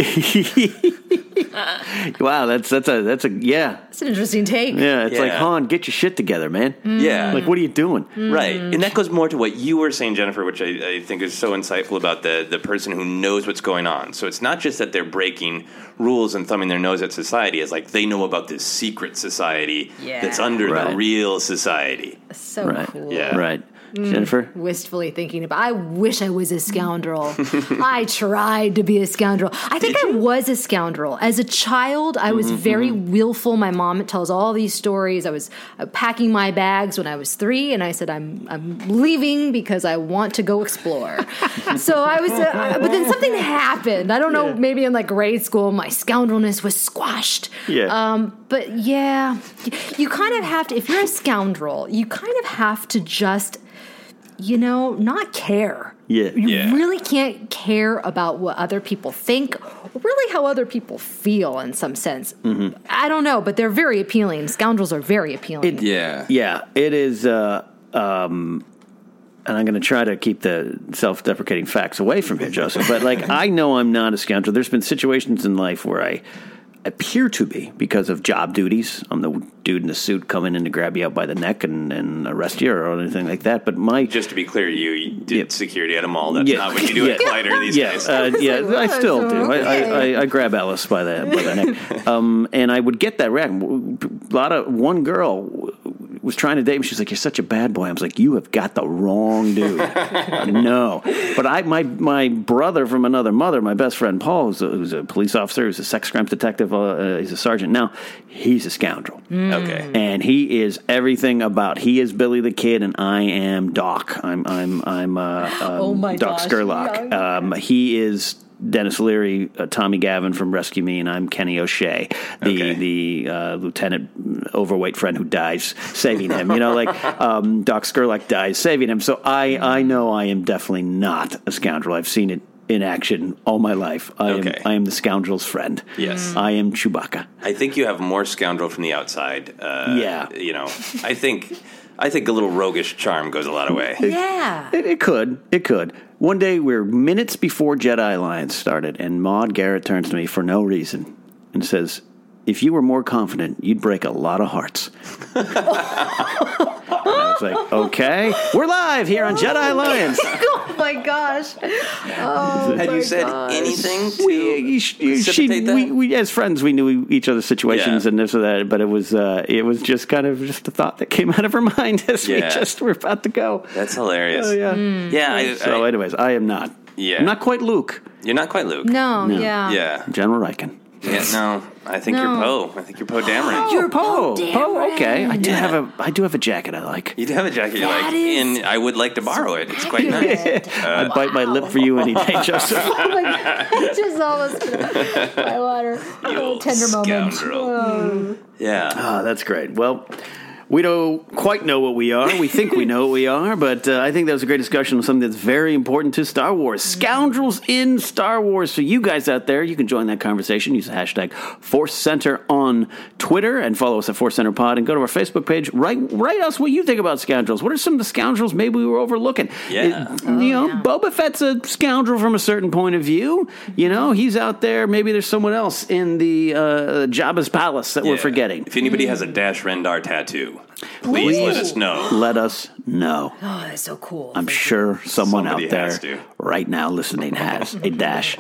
wow, that's that's a that's a yeah It's an interesting take. yeah. It's like Yeah. Han, get your shit together, man. Mm. Yeah. Like, what are you doing? Mm. Right. And that goes more to what you were saying, Jennifer, which I, I think is so insightful about the, the person who knows what's going on. So it's not just that they're breaking rules and thumbing their nose at society. It's like they know about this secret society Yeah. that's under Right. the real society. So right. cool. Yeah. Right. Jennifer? Wistfully thinking about. I wish I was a scoundrel. I tried to be a scoundrel. I think I was a scoundrel as a child. I was Mhm, very willful. My mom tells all these stories. I was uh, packing my bags when I was three, and I said, "I'm I'm leaving because I want to go explore." so I was, uh, but then something happened. I don't know. Maybe in like grade school, my scoundrelness was squashed. Yeah. Um, but yeah, you kind of have to. If you're a scoundrel, you kind of have to just, you know, not care. Yeah. You really can't care about what other people think, really how other people feel in some sense. Mhm. I don't know, but they're very appealing. Scoundrels are very appealing. yeah. Yeah, it is. Uh, um, and I'm going to try to keep the self deprecating facts away from here, Joseph. But like, I know I'm not a scoundrel. There's been situations in life where I appear to be because of job duties. I'm the dude in the suit coming in to grab you out by the neck and, and arrest you or anything like that. But my. Just to be clear, you did security at a mall. That's not what you do yeah. at Collider these yeah, days. Uh, yeah, I still do. I, I, I, I grab Alice by the by the neck, um, and I would get that reaction. A lot of one girl was trying to date me. She's like, "You're such a bad boy." I was like, "You have got the wrong dude." No, but I my my brother from another mother, my best friend Paul, who's a, who's a police officer, who's a sex crimes detective. Uh, uh, he's a sergeant now. He's a scoundrel. Okay. And he is everything about. He is Billy the Kid, and I am Doc. I'm I'm I'm uh, um, Oh my Doc gosh, Scurlock. Um, he is Denis Leary, uh, Tommy Gavin from Rescue Me, and I'm Kenny O'Shea, the the uh, lieutenant overweight friend who dies saving him. You know, like um, Doc Scurlock dies saving him. So I I know I am definitely not a scoundrel. I've seen it. In action all my life, I am I am the scoundrel's friend. Yes. I am Chewbacca. I think you have more scoundrel from the outside. Uh, Yeah. you know, I think I think a little roguish charm goes a lot of way. Yeah. It, it could. It could. One day we're minutes before Jedi Alliance started, and Maude Garrett turns to me for no reason and says, If you were more confident, you'd break a lot of hearts. And I was like, Okay, we're live here on Jedi Alliance. oh my gosh. Oh Had my you said gosh. anything to We, you- she, that? we, we, as friends, we knew each other's situations Yeah. and this or that, but it was, uh, it was just kind of just a thought that came out of her mind as we Yeah. just were about to go. That's hilarious. Oh, yeah. Yeah, I, so, I- anyways, I am not. Yeah. I'm not quite Luke. you're not quite Luke. No, yeah. Yeah. General Rieekan. Yeah, no. I think you're Poe. I think you're Poe Dameron. You're Poe. Poe. Okay, I do Yeah. have a I do have a jacket I like. You do have a jacket you like, That is and I would like to borrow it. It's quite nice. I'd bite my lip for you any day, Joseph. Oh my god. I just almost my water. Oh, tender moment. scoundrel. Oh. Yeah. Ah, that's great. Well, we don't quite know what we are. We think we know what we are, but uh, I think that was a great discussion of something that's very important to Star Wars. Scoundrels in Star Wars. So you guys out there, you can join that conversation. Use the hashtag Force Center on Twitter and follow us at Force Center Pod and go to our Facebook page. Write write us what you think about scoundrels. What are some of the scoundrels maybe we were overlooking? Yeah. It- you know, Boba Fett's a scoundrel from a certain point of view. You know, he's out there. Maybe there's someone else in the uh, Jabba's palace that we're forgetting. If anybody has a Dash Rendar tattoo, please let us know. Let us know. Oh, that's so cool. I'm sure someone Somebody out there right now listening has a dash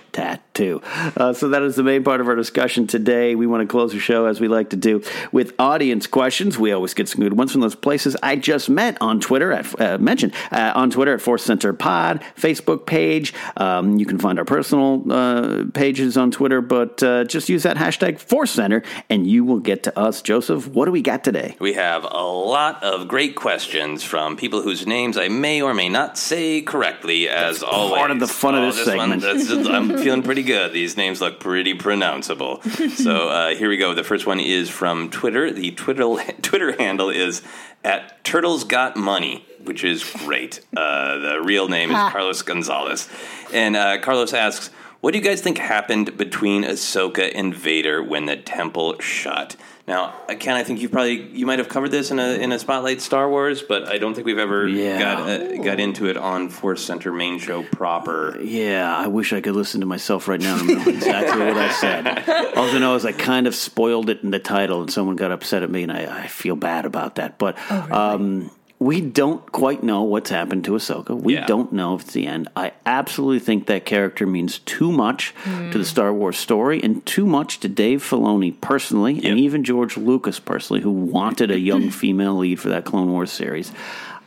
tattoo. Uh, so that is the main part of our discussion today. We want to close the show as we like to do with audience questions. We always get some good ones from those places I just met on Twitter at uh, mentioned uh, on Twitter at Force Center Pod, Facebook page. Um, you can find our personal uh, pages on Twitter, but uh, just use that hashtag Force Center and you will get to us. Joseph, what do we got today? We have a lot of great questions from people whose names I may or may not say correctly, as always. part of the fun of Oh, this one- segment. that's I'm feeling pretty good. These names look pretty pronounceable. so uh, here we go. The first one is from Twitter. The Twitter Twitter handle is at Turtles Got Money, which is great. Uh, the real name is Carlos Gonzalez, and uh, Carlos asks. What do you guys think happened between Ahsoka and Vader when the temple shut? Now, Ken, I think you probably you might have covered this in a in a spotlight Star Wars, but I don't think we've ever Yeah. got uh, got into it on Force Center main show proper. Yeah, I wish I could listen to myself right now and remember exactly what I said. All I know is I kind of spoiled it in the title, and someone got upset at me, and I, I feel bad about that. But um, we don't quite know what's happened to Ahsoka. We Yeah. don't know if it's the end. I absolutely think that character means too much to the Star Wars story, and too much to Dave Filoni personally, and even George Lucas personally, who wanted a young female lead for that Clone Wars series.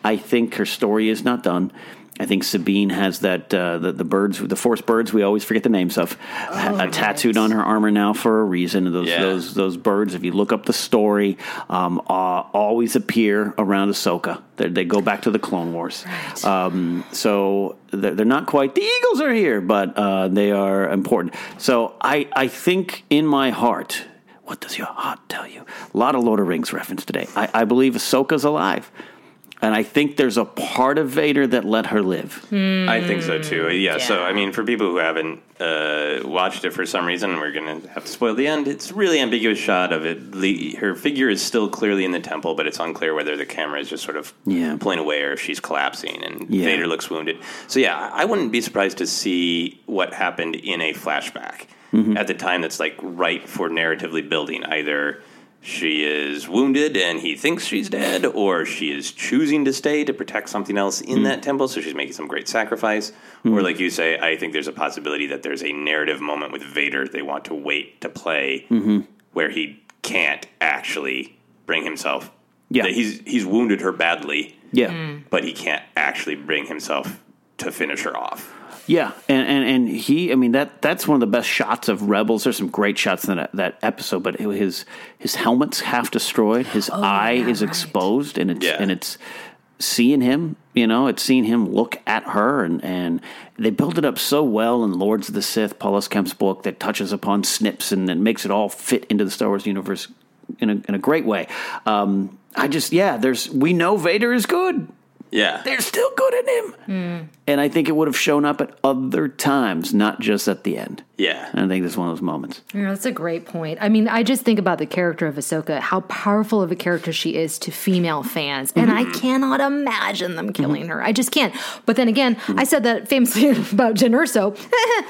I think her story is not done. I think Sabine has that uh, the the birds, the force birds. We always forget the names of, Oh, uh, tattooed on her armor now for a reason. Those Yeah. those those birds. If you look up the story, um, uh, always appear around Ahsoka. They, they go back to the Clone Wars. Um, so they're, they're not quite the Eagles are here, but uh, they are important. So I I think in my heart. What does your heart tell you? A lot of Lord of Rings reference today. I, I believe Ahsoka's alive. And I think there's a part of Vader that let her live. I think so too. Yeah, So I mean, for people who haven't uh, watched it for some reason, we're going to have to spoil the end. It's a really ambiguous shot of it. The, her figure is still clearly in the temple, but it's unclear whether the camera is just sort of Yeah. pulling away or if she's collapsing and Yeah. Vader looks wounded. So yeah, I I wouldn't be surprised to see what happened in a flashback Mhm. at the time that's like right for narratively building. Either she is wounded and he thinks she's dead, or she is choosing to stay to protect something else in Mm. that temple, so she's making some great sacrifice. Or, like you say, I think there's a possibility that there's a narrative moment with Vader they want to wait to play Mhm. where he can't actually bring himself. Yeah. he's he's wounded her badly. Yeah. but he can't actually bring himself to finish her off. Yeah, and, and and he, I mean that that's one of the best shots of Rebels. There's some great shots in that, that episode, but his his helmet's half destroyed, his eye is exposed, and it's and it's seeing him. You know, it's seeing him look at her, and and they build it up so well in Lords of the Sith, Paul S. Kemp's book that touches upon snips and, and makes it all fit into the Star Wars universe in a in a great way. Um, I just yeah, there's we know Vader is good. Yeah, They're still good in him. And I think it would have shown up at other times, not just at the end. Yeah. And I think this one of those moments. Yeah, that's a great point. I mean, I just think about the character of Ahsoka, how powerful of a character she is to female fans, and I cannot imagine them killing her. I just can't. But then again, I said that famously about Jyn Erso.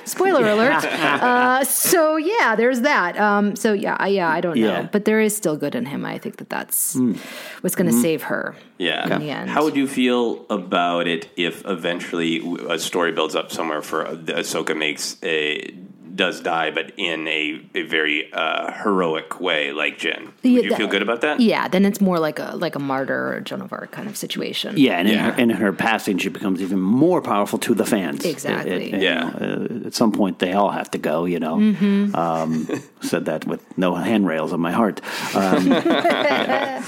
Spoiler alert. uh, so yeah, there's that. Um, so yeah, I- yeah, I don't know, Yeah. but there is still good in him. I think that that's Hmm. what's going to Mhm. save her. Yeah. In the end. How would you feel about it if eventually a story builds up somewhere for Ahsoka makes a does die, but in a, a very uh, heroic way, like Jyn? Would Yeah, you that- feel good about that? Yeah, then it's more like a like a martyr or Joan of Arc kind of situation. Yeah, and In, her, in her passing, she becomes even more powerful to the fans. Exactly. It- it- Yeah. you know, uh, at some point, they all have to go. You know, Mhm. um, said that with no handrails on my heart. Um,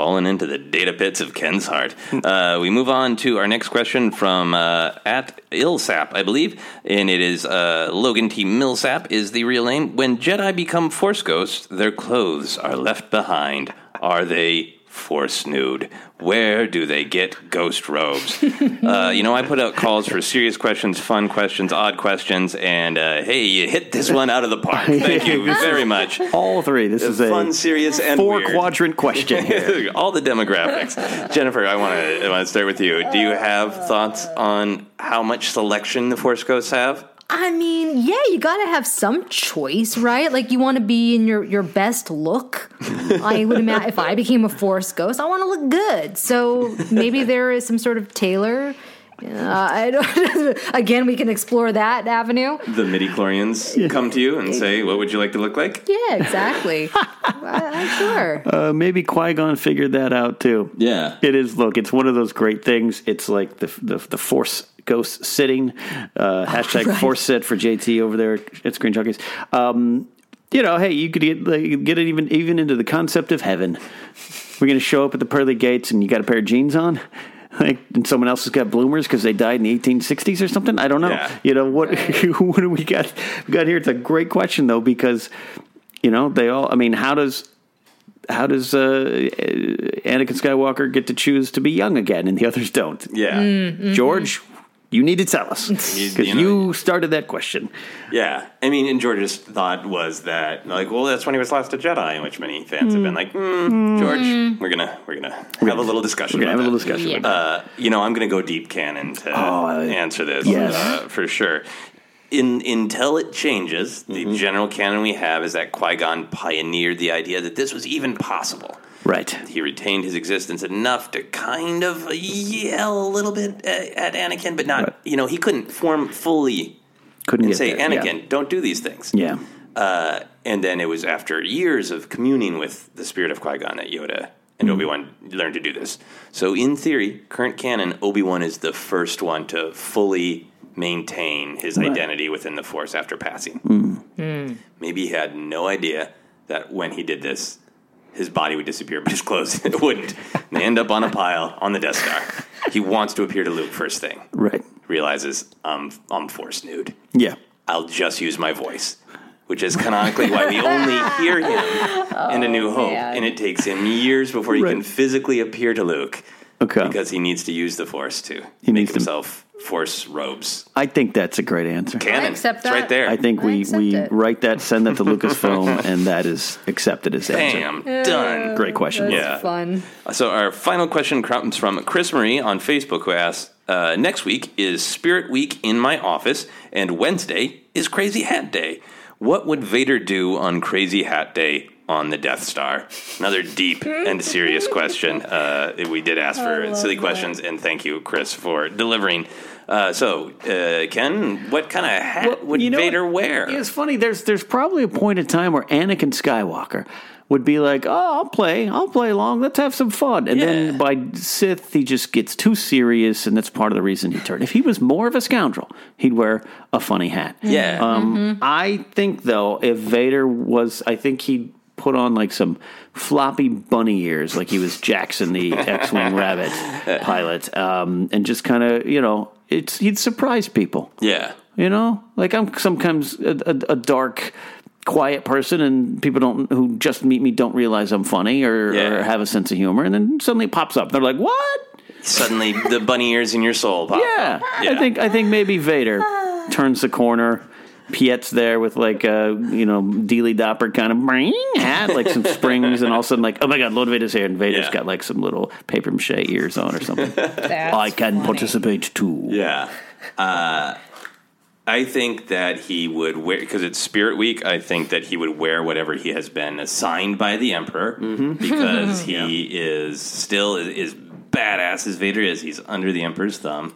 Fallen into the data pits of Ken's heart. Uh, we move on to our next question from uh, at Ilsap, I believe, and it is uh, Logan T. Millsap is the real name. When Jedi become Force ghosts, their clothes are left behind. Are they Force nude? Where do they get ghost robes? uh, you know, I put out calls for serious questions, fun questions, odd questions, and uh, hey, you hit this one out of the park. Thank you very much. all three. This is a fun, serious, and four weird. quadrant question. All the demographics. Jennifer, I want to I want to start with you. Do you have thoughts on how much selection the Force Ghosts have? I mean, yeah, you got to have some choice, right? Like you want to be in your your best look. I would imagine if I became a force ghost, I want to look good. So maybe there is some sort of tailor. Uh, I don't. again, we can explore that avenue. The midi chlorians come to you and say, "What would you like to look like?" Yeah, exactly. I, I'm sure. Uh, maybe Qui Gon figured that out too. Yeah, it is. Look, it's one of those great things. It's like the the, the Force ghost sitting. Uh, hashtag Right. Force sit for JT over there at Screen Junkies. Um, you know, hey, you could get like, get it even even into the concept of heaven. We're going to show up at the pearly gates, and you got a pair of jeans on. Like, and someone else has got bloomers because they died in the 1860s or something. I don't know. Yeah. You know what? what do we got? We got here. It's a great question though because you know they all. I mean, how does how does uh, Anakin Skywalker get to choose to be young again and the others don't? Yeah. Mm, mhm. George, you need to tell us because you you, started that question. Yeah, I mean, and George's thought was that, like, well, that's when he was last a Jedi, in which many fans have been like, mm, George, we're gonna we're gonna have a little discussion. we're gonna about have a little discussion about Uh, you know, I'm gonna go deep canon to answer this yes. uh, for sure. In, until it changes, the general canon we have is that Qui Gon pioneered the idea that this was even possible. Right. He retained his existence enough to kind of yell a little bit at, at Anakin, but not, you know, he couldn't form fully Couldn't and get say, there, yeah. Anakin, don't do these things. Yeah. Uh, and then it was after years of communing with the spirit of Qui Gon that Yoda and Obi Wan learned to do this. So, in theory, current canon, Obi Wan is the first one to fully maintain his Right. identity within the Force after passing. Mm. Maybe he had no idea that when he did this, his body would disappear, but his clothes it wouldn't. And they end up on a pile on the Death Star. He wants to appear to Luke first thing. Right. Realizes I'm I'm force nude. Yeah. I'll just use my voice, which is canonically why we only hear him in A New oh, Hope, man. and it takes him years before he Right. can physically appear to Luke. Okay. Because he needs to use the Force to He make needs to- himself Force robes. I think that's a great answer. Canon. accept It's right there. I think I we, accept we it. write that, send that to Lucasfilm, and that is accepted as answer. Bam, done. Great question. Yeah. Fun. So our final question comes from Chris Marie on Facebook, who asks, uh, "Next week is Spirit Week in my office, and Wednesday is Crazy Hat Day. What would Vader do on Crazy Hat Day on the Death Star?" Another deep and serious question. Uh, we did ask for silly questions, and thank you, Chris, for delivering. Uh, so, uh, Ken, what kind of hat would you know Vader what? wear? It's funny. There's there's probably a point in time where Anakin Skywalker would be like, "Oh, I'll play, I'll play along. Let's have some fun." And then by Sith, he just gets too serious, and that's part of the reason he turned. If he was more of a scoundrel, he'd wear a funny hat. Yeah. Um, I think though, if Vader was, I think he'd put on like some floppy bunny ears, like he was Jaxxon, the X-wing rabbit pilot, um, and just kind of, you know, it's he'd surprise people. Yeah. You know, like I'm sometimes a, a, a dark, quiet person, and people don't who just meet me don't realize I'm funny or, Yeah. or have a sense of humor, and then suddenly it pops up. They're like, "What?" Suddenly, the bunny ears in your soul pop Yeah, up. I think I think maybe Vader turns the corner. Piett's there with like a you know Dealey Dopper kind of bring hat, like some springs, and all of a sudden like oh my god, Lord Vader's here, and Vader's Yeah. got like some little paper mache ears on or something. I can participate too. Yeah. Uh, I think that he would wear because it's Spirit Week. I think that he would wear whatever he has been assigned by the Emperor because he is still is, is badass as Vader is. He's under the Emperor's thumb,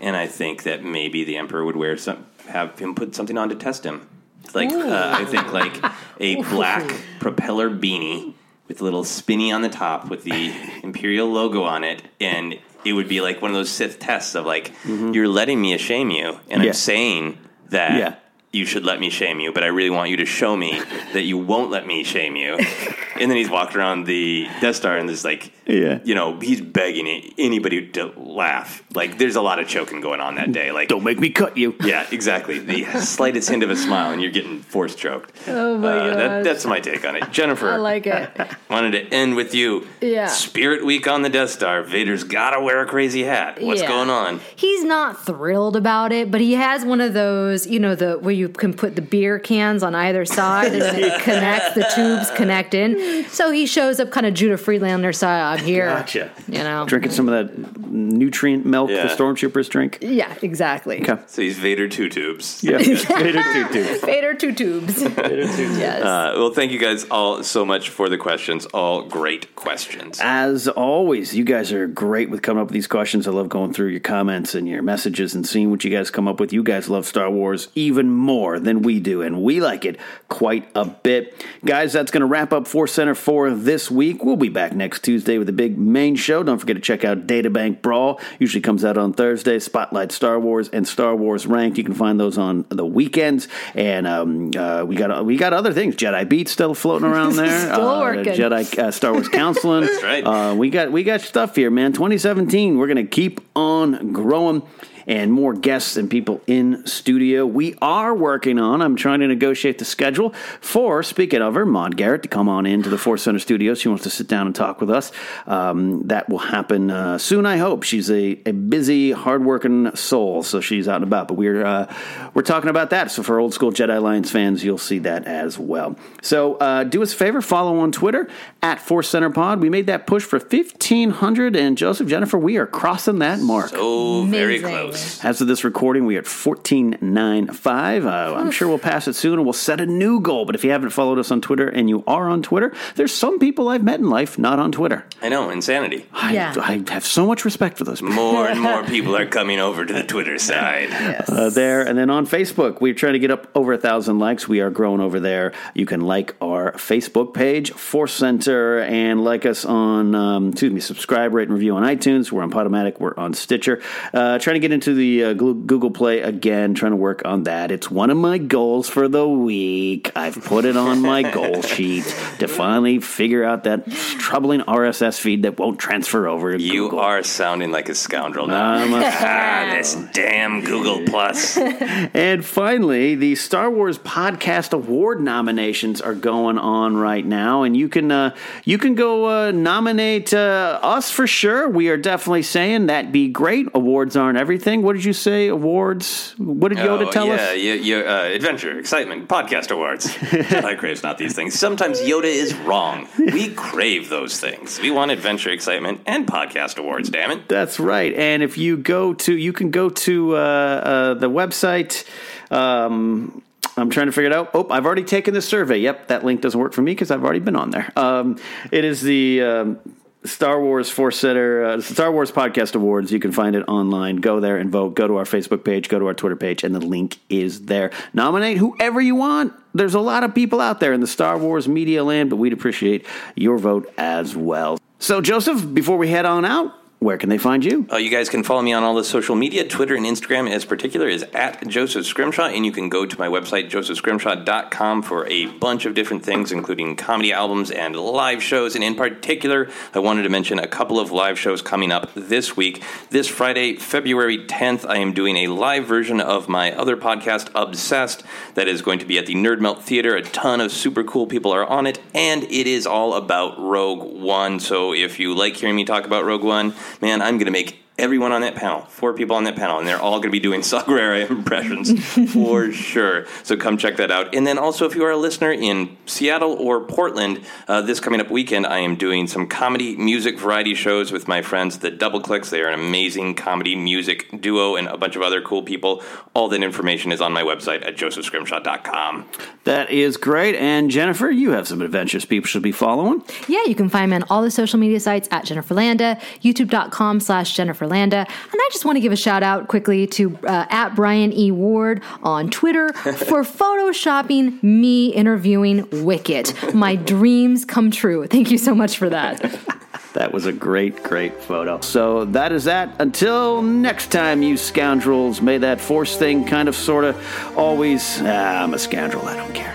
and I think that maybe the Emperor would wear some, have him put something on to test him. Like uh, I think like a black propeller beanie with a little spinny on the top with the Imperial logo on it, and it would be like one of those Sith tests of like you're letting me shame you, and Yeah. I'm saying that Yeah. You should let me shame you, but I really want you to show me that you won't let me shame you. and then he's walked around the Death Star and there's like, Yeah. you know, he's begging anybody to laugh. Like, there's a lot of choking going on that day. Like, Don't make me cut you. yeah, exactly. The slightest hint of a smile, and you're getting force choked. Oh my Uh, that, that's my take on it. Jennifer, I like it. wanted to end with you. Yeah. Spirit Week on the Death Star. Vader's got to wear a crazy hat. What's Yeah. going on? He's not thrilled about it, but he has one of those, you know, the where you can put the beer cans on either side and then it connects, the tubes connect in. So he shows up kind of Judah Friedlander style. I'm here. Gotcha. You know. Drinking some of that nutrient milk Yeah. the stormtroopers drink. Yeah, exactly. Okay. So he's Vader two tubes. Yeah. Vader two tubes. Vader two tubes. yes. Uh, well, thank you guys all so much for the questions. All great questions. As always, you guys are great with coming up with these questions. I love going through your comments and your messages and seeing what you guys come up with. You guys love Star Wars even more than we do, and we like it quite a bit. Guys, that's going to wrap up Force Center for this week. We'll be back next Tuesday with a big main show. Don't forget to check out Databank Brawl. Usually comes out on Thursday. Spotlight Star Wars and Star Wars Ranked. You can find those on the weekends. And um, uh, we got we got other things. Jedi Beat still floating around there. Still Uh, working. Jedi uh, Star Wars Counseling. That's right. Uh, we got we got stuff here, man. 2017. We're gonna keep on growing. And more guests and people in studio. We are working on. I'm trying to negotiate the schedule for. Speaking of her, Maude Garrett to come on into the Force Center studio. She wants to sit down and talk with us. Um, that will happen uh, soon. I hope. She's a, a busy, hardworking soul, so she's out and about. But we're uh, we're talking about that. So for old school Jedi Alliance fans, you'll see that as well. So uh, do us a favor, follow on Twitter at Force Center Pod. We made that push for 1500, and Joseph Jennifer, we are crossing that mark. Oh, very close. Follows. As of this recording, we are at 1495. Uh, I'm sure we'll pass it soon and we'll set a new goal. But if you haven't followed us on Twitter and you are on Twitter, there's some people I've met in life not on Twitter. I know, insanity. I, I have so much respect for those people. More and more people are coming over to the Twitter side. uh, there. And then on Facebook, we're trying to get up over a thousand likes. We are growing over there. You can like our Facebook page, Force Center, and like us on, um, excuse me, subscribe, rate, and review on iTunes. We're on Podomatic. We're on Stitcher. Uh, trying to get into the uh, Google Play again, trying to work on that. It's one of my goals for the week. I've put it on my goal sheet to finally figure out that troubling RSS feed that won't transfer over. to You Google. are sounding like a scoundrel now. I'm a- ah, this damn Google Plus. and finally, the Star Wars Podcast Award nominations are going on right now, and you can uh, you can go uh, nominate uh, us for sure. We are definitely saying that'd be great. Awards aren't everything. What did you say? Awards? What did Yoda Oh, tell yeah, us? Yeah, yeah, uh, adventure, excitement, podcast awards. I crave not these things. Sometimes Yoda is wrong. We crave those things. We want adventure, excitement, and podcast awards. Damn it! That's right. And if you go to, you can go to uh, uh, the website. Um, I'm trying to figure it out. Oh, I've already taken the survey. Yep, that link doesn't work for me because I've already been on there. Um, it is the um, Star Wars Force Center, uh, Star Wars Podcast Awards. You can find it online. Go there and vote. Go to our Facebook page. Go to our Twitter page, and the link is there. Nominate whoever you want. There's a lot of people out there in the Star Wars media land, but we'd appreciate your vote as well. So, Joseph, before we head on out, where can they find you? Uh, you guys can follow me on all the social media. Twitter and Instagram, as particular, is at Joseph Scrimshaw, and you can go to my website, josephscrimshaw.com, for a bunch of different things, including comedy albums and live shows. And in particular, I wanted to mention a couple of live shows coming up this week. This Friday, February 10th, I am doing a live version of my other podcast, Obsessed, that is going to be at the Nerd Melt Theater. A ton of super cool people are on it, and it is all about Rogue One. So if you like hearing me talk about Rogue One, man, I'm going to make everyone on that panel, four people on that panel, and they're all going to be doing Saw Gerrera impressions for sure. So come check that out. And then also, if you are a listener in Seattle or Portland, uh, this coming up weekend, I am doing some comedy music variety shows with my friends, the Double Clicks. They are an amazing comedy music duo and a bunch of other cool people. All that information is on my website at josephscrimshaw.com. That is great. And Jennifer, you have some adventures people should be following. Yeah, you can find me on all the social media sites at Jennifer Landa, youtube.com slash Jennifer Landa. And I just want to give a shout out quickly to uh, at Brian E. Ward on Twitter for photoshopping me interviewing Wicket. My dreams come true. Thank you so much for that. That was a great, great photo. So that is that. Until next time, you scoundrels, may that force thing kind of, sort of, always. Ah, I'm a scoundrel, I don't care.